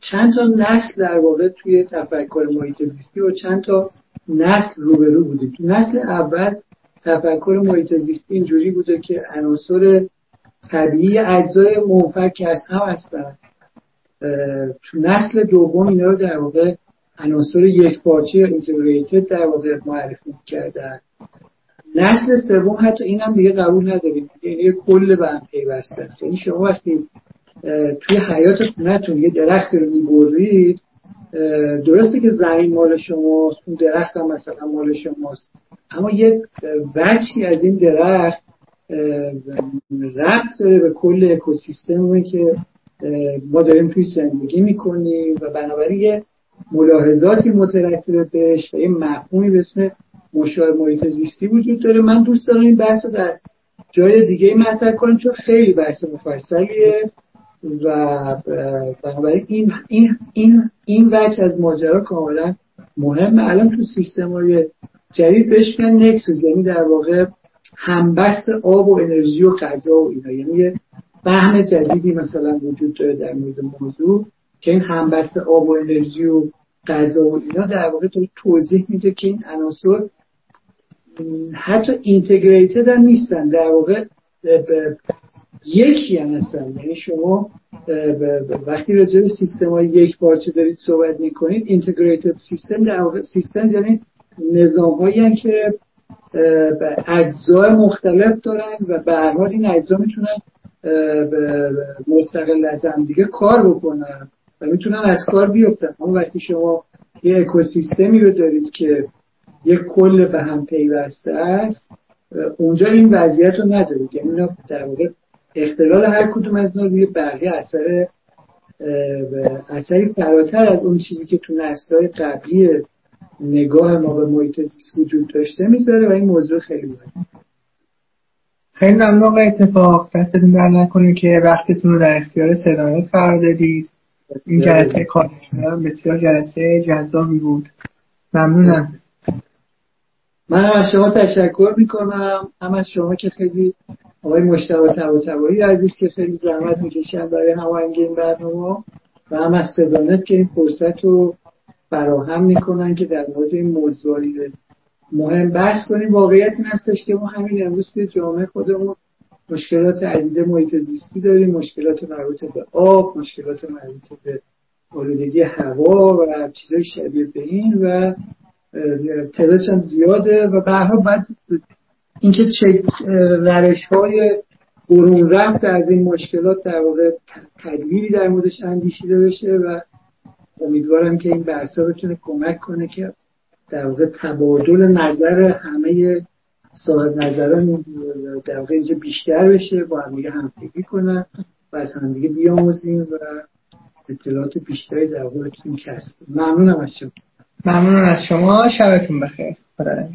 چند تا نسل در واقع توی تفکر محیط زیستی و چند تا نسل روبرو بودیم تو نسل اول تفکر محیط زیستی اینجوری بوده که عناصر طبیعی اجزای منفک از هم هستن. تو نسل دوم اینا رو در واقع عناصر یک پارچه یا اینتگریتد در واقع معرفی کردن نسل سوم حتی این هم دیگه قبول نداریم یعنی کل به هم پیوسته است. یعنی شما وقتی توی حیات خونتون یه درخت رو می‌برید درسته که زمین مال شماست اون درخت هم مثلا مال شماست. اما یه بچی از این درخت ربط داره به کل اکوسیستمی که ما داریم توی زندگی می‌کنیم و بنابراین یه ملاحظاتی مترتب بهش و یه مفهومی به اسم مشاهد محیط زیستی وجود داره. من دوست دارم این بحث در جای دیگه مطرح کنم چون خیلی بحث مفصلیه. و بنابراین این این این این وجه از ماجرا کاملا مهمه. الان تو سیستم های جدید بهش میگن نکسوس یعنی در واقع همبست آب و انرژی و غذا و اینا. یعنی یه فهم جدیدی مثلا وجود داره در مورد موضوع که این همبست آب و انرژی و غذا و اینا در واقع تو توضیح میده که این عناصر حتی اینتگریتد هم نیستن. در واقع یکی هم هستن. یعنی شما وقتی راجع به سیستم های یک پارچه دارید صحبت می‌کنید اینتگریتد سیستم در واقع سیستم یعنی نظام هایی که اجزای مختلف دارن و به هر حال این اجزا می‌تونن مستقل از هم دیگه کار بکنن و می‌تونن از کار بیفتن. اما وقتی شما یه اکوسیستمی رو دارید که یک کل به هم پیوسته است اونجا این وضعیت رو ندارید. یعنی در واقع اختلال هر کدوم از اینا روی بقیه اثر اثری فراتر از اون چیزی که تو نسلهای قبلی نگاه ما به محیط وجود داشته می‌ذاره و این موضوع خیلی مهمه خیلی ممنون اتفاق. دستتون در که وقتتون رو در اختیار صدایت قرار دادید. این جلسه کار بسیار جلسه جذابی بود. ممنونم. من از شما تشکر می‌کنم. هم از شما که خیلی آقای مشتبه تبایی عزیز که خیلی زحمت می‌کشن برای هماهنگی این برنامه و هم از صدانت که این فرصت رو فراهم می‌کنن که در مورد این موضوعی مهم بحث کنیم. واقعیت این هستش که ما همین امروز به جامعه خودمون مشکلات عدیده محیط زیستی داریم مشکلات مربوط به آب مشکلات مربوط به آلودگی هوا و چیزای شبیه به این و تعدادش زیاده و به بعد اینکه چه روش های برون رفت از این مشکلات در واقع تدبیری در موردش اندیشیده بشه و امیدوارم که این بحثا بتونه کمک کنه که در واقع تبادل نظر همه صاحب نظران در واقع اینجا بیشتر بشه با هم همفکری کنن و از هم دیگه بیاموزیم و اطلاعات بیشتری در واقع بتونیم کسب ممنونم از شما. ممنونم از شما. شبتون بخیر. خدا